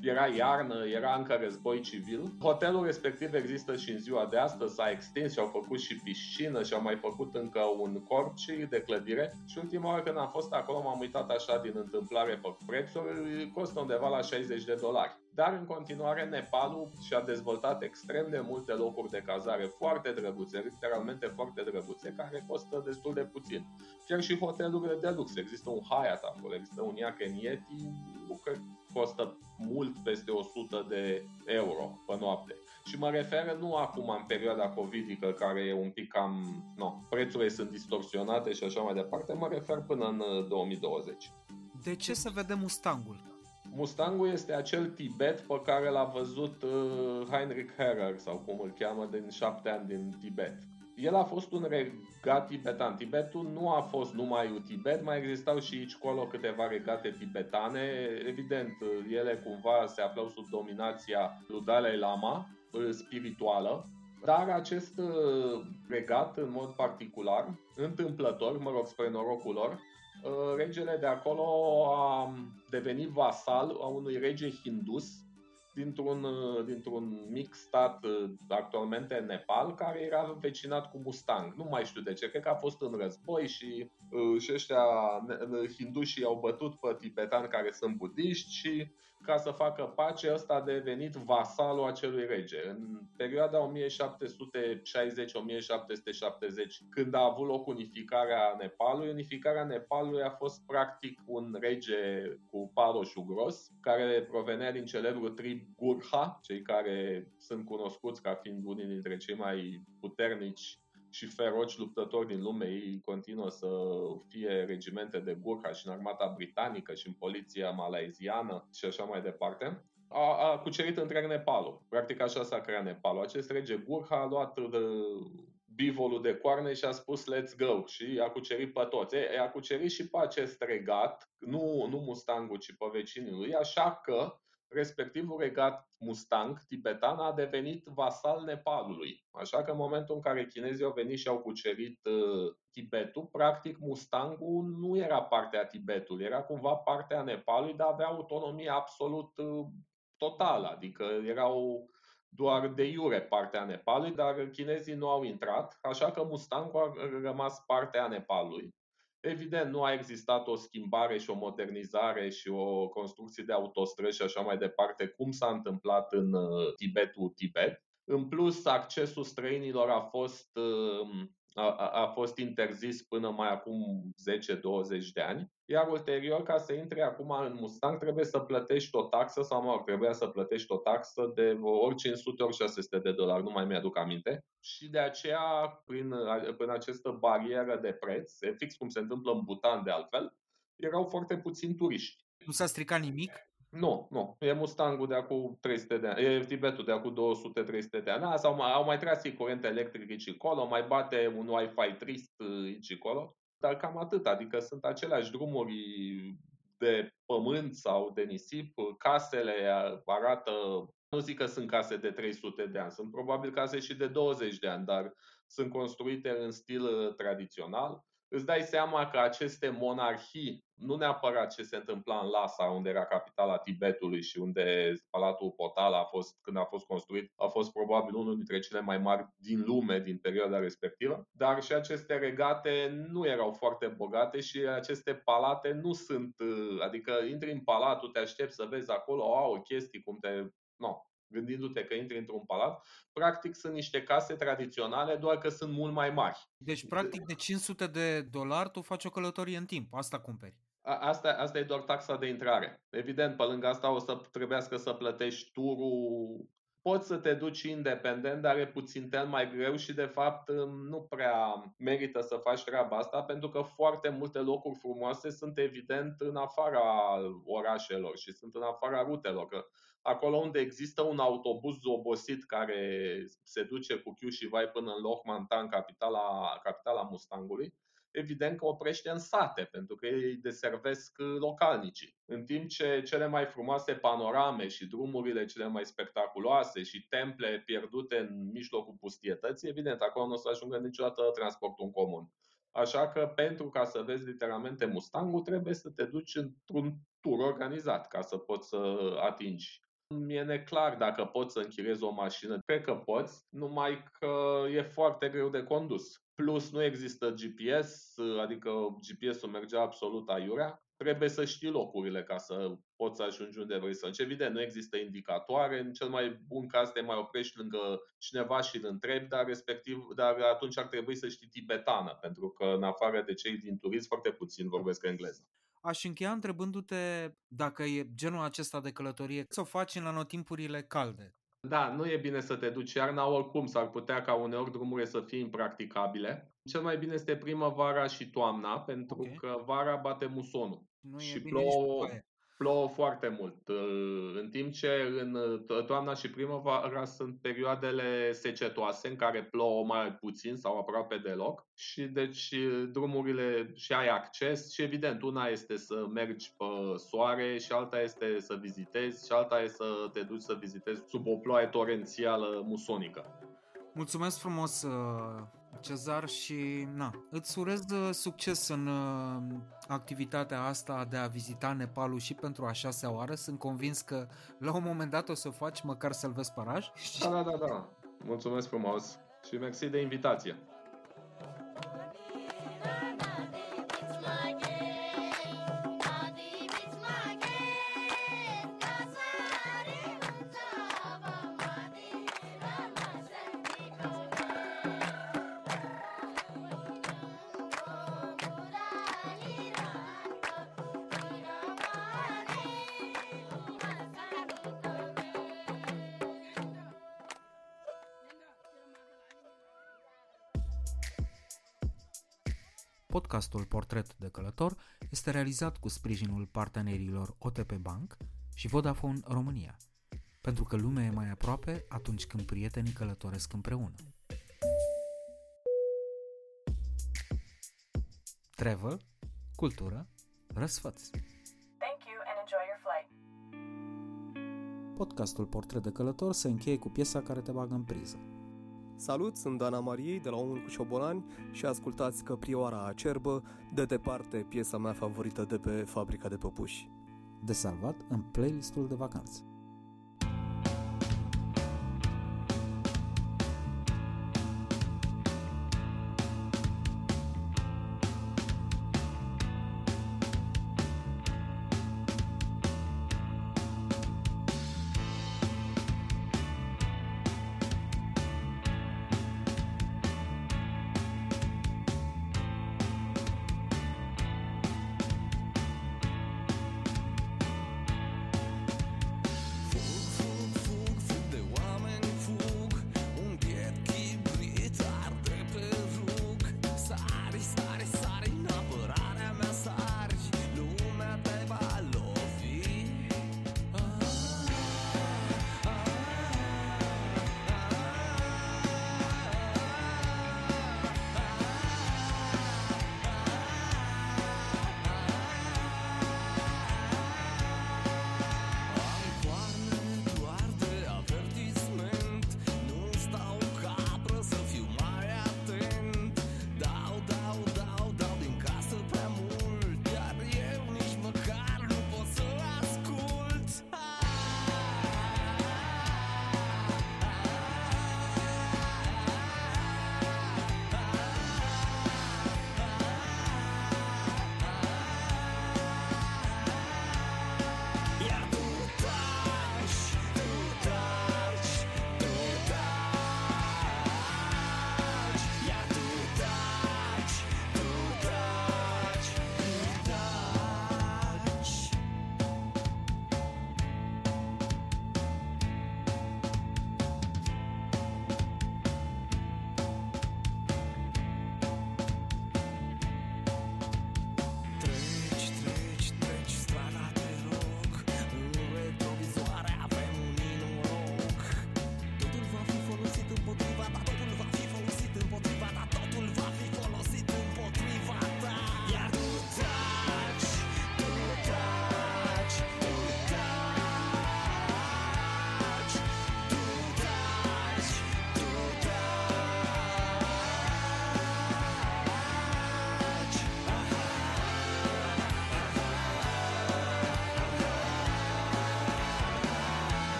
era iarnă, era încă război civil. Hotelul respectiv există și în ziua de astăzi, s-a extins și au făcut și piscină și au mai făcut încă un corci de clădire. Și ultima oară când am fost acolo m-am uitat așa din întâmplare pe prețuri, costă undeva la 60 de dolari. Dar în continuare Nepalul și-a dezvoltat extrem de multe locuri de cazare foarte drăguțe, literalmente foarte drăguțe, care costă destul de puțin. Chiar și hotelurile de lux. Există un Hyatt acolo, există un Iaken Yeti, nu cred costă mult peste 100 de euro pe noapte. Și mă refer nu acum în perioada covid care e un pic cam... No, prețurile sunt distorsionate și așa mai departe, mă refer până în 2020. Uh, de ce să vedem Mustangul? Mustangul este acel Tibet pe care l-a văzut uh, Heinrich Herrer sau cum îl cheamă din șapte ani din Tibet. El a fost un regat tibetan. Tibetul nu a fost numai un Tibet, mai existau și aici colo câteva regate tibetane. Evident, ele cumva se aflau sub dominația lui Dalai Lama, spirituală, dar acest uh, regat, în mod particular, întâmplător, mă rog, spre norocul lor, uh, regele de acolo a devenit vasal a unui rege hindus dintr-un, uh, dintr-un mic stat uh, actualmente Nepal, care era vecinat cu Mustang. Nu mai știu de ce, cred că a fost în război și, uh, și ăștia hindușii au bătut pe tibetani care sunt budiști și ca să facă pace, ăsta a devenit vasalul acelui rege. În perioada 1760-1770, când a avut loc unificarea Nepalului, unificarea Nepalului a fost practic un rege cu paroșul gros, care provenea din celebrul trib Gurha, cei care sunt cunoscuți ca fiind unii dintre cei mai puternici și feroci luptători din lume, ei continuă să fie regimente de Gurkha și în armata britanică și în poliția malaiziană și așa mai departe. A, a cucerit întreg Nepalul. Practic așa s-a creat Nepalul. Acest rege Gurkha a luat de bivolul de coarne și a spus let's go și a cucerit pe toți. E, a cucerit și pe acest regat, nu, nu Mustangul, ci pe vecinii lui, așa că respectivul regat Mustang tibetan a devenit vasal Nepalului. Așa că în momentul în care chinezii au venit și au cucerit uh, Tibetul, practic Mustangul nu era partea Tibetului, era cumva partea Nepalului, dar avea autonomie absolut uh, totală, adică erau doar de iure partea Nepalului, dar chinezii nu au intrat, așa că Mustangul a rămas partea Nepalului. Evident, nu a existat o schimbare și o modernizare și o construcție de autostrăzi și așa mai departe, cum s-a întâmplat în uh, Tibetul Tibet. În plus, accesul străinilor a fost uh, a, a fost interzis până mai acum 10-20 de ani, iar ulterior, ca să intri acum în Mustang, trebuie să plătești o taxă, sau mă trebuia să plătești o taxă de ori 500, ori 600 de dolari, nu mai mi-aduc aminte. Și de aceea, prin, prin această barieră de preț, e fix cum se întâmplă în Butan de altfel, erau foarte puțini turiști. Nu s-a stricat nimic? Nu, nu. E Mustangul de acum 300 de ani. E Tibetul de acum 200-300 de ani. Sau mai, au mai tras curent electric aici acolo, mai bate un Wi-Fi trist aici acolo. Dar cam atât. Adică sunt aceleași drumuri de pământ sau de nisip. Casele arată, nu zic că sunt case de 300 de ani, sunt probabil case și de 20 de ani, dar sunt construite în stil tradițional îți dai seama că aceste monarhii, nu neapărat ce se întâmpla în Lhasa, unde era capitala Tibetului și unde Palatul Potala a fost, când a fost construit, a fost probabil unul dintre cele mai mari din lume din perioada respectivă, dar și aceste regate nu erau foarte bogate și aceste palate nu sunt, adică intri în palatul, te aștepți să vezi acolo, au chestii cum te No, gândindu-te că intri într-un palat, practic sunt niște case tradiționale, doar că sunt mult mai mari. Deci, practic, de 500 de dolari tu faci o călătorie în timp, asta cumperi. A, asta, asta e doar taxa de intrare. Evident, pe lângă asta o să trebuiască să plătești turul poți să te duci independent, dar e puțin tel mai greu și de fapt nu prea merită să faci treaba asta pentru că foarte multe locuri frumoase sunt evident în afara orașelor și sunt în afara rutelor. Că acolo unde există un autobuz obosit care se duce cu chiu și vai până în Lohmantan, capitala, capitala Mustangului, evident că oprește în sate, pentru că ei deservesc localnicii. În timp ce cele mai frumoase panorame și drumurile cele mai spectaculoase și temple pierdute în mijlocul pustietății, evident, acolo nu o să ajungă niciodată transportul în comun. Așa că pentru ca să vezi literalmente Mustangul, trebuie să te duci într-un tur organizat ca să poți să atingi mi-e neclar dacă poți să închiriezi o mașină. Cred că poți, numai că e foarte greu de condus. Plus nu există GPS, adică GPS-ul merge absolut aiurea. Trebuie să știi locurile ca să poți să ajungi unde vrei să ajungi. Evident, nu există indicatoare. În cel mai bun caz te mai oprești lângă cineva și îl întrebi, dar, respectiv, dar atunci ar trebui să știi tibetană, pentru că în afară de cei din turism, foarte puțin vorbesc engleză. Aș încheia întrebându-te dacă e genul acesta de călătorie, să o faci în anotimpurile calde. Da, nu e bine să te duci iarna, oricum s-ar putea ca uneori drumurile să fie impracticabile. Cel mai bine este primăvara și toamna, pentru okay. că vara bate musonul. Nu și e bine plouă, nici plouă foarte mult. În timp ce în toamna și primăvara sunt perioadele secetoase în care plouă mai puțin sau aproape deloc și deci drumurile și ai acces și evident una este să mergi pe soare și alta este să vizitezi și alta este să te duci să vizitezi sub o ploaie torențială musonică. Mulțumesc frumos, uh, Cezar, și na, îți urez uh, succes în uh, activitatea asta de a vizita Nepalul și pentru a șasea oară. Sunt convins că la un moment dat o să o faci măcar să-l vezi paraj. Da, da, da, da. Mulțumesc frumos și mersi de invitație. Podcastul Portret de Călător este realizat cu sprijinul partenerilor OTP Bank și Vodafone România, pentru că lumea e mai aproape atunci când prietenii călătoresc împreună. Travel, cultură, răsfăți. Thank you and enjoy your flight. Podcastul Portret de Călător se încheie cu piesa care te bagă în priză. Salut, sunt Dana Mariei de la Omul cu Șobolani și ascultați Căprioara Acerbă, de departe piesa mea favorită de pe Fabrica de Păpuși. De salvat în playlistul de vacanță.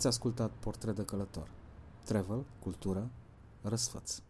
Ați ascultat Portret de călător. Travel, cultură, răsfăț.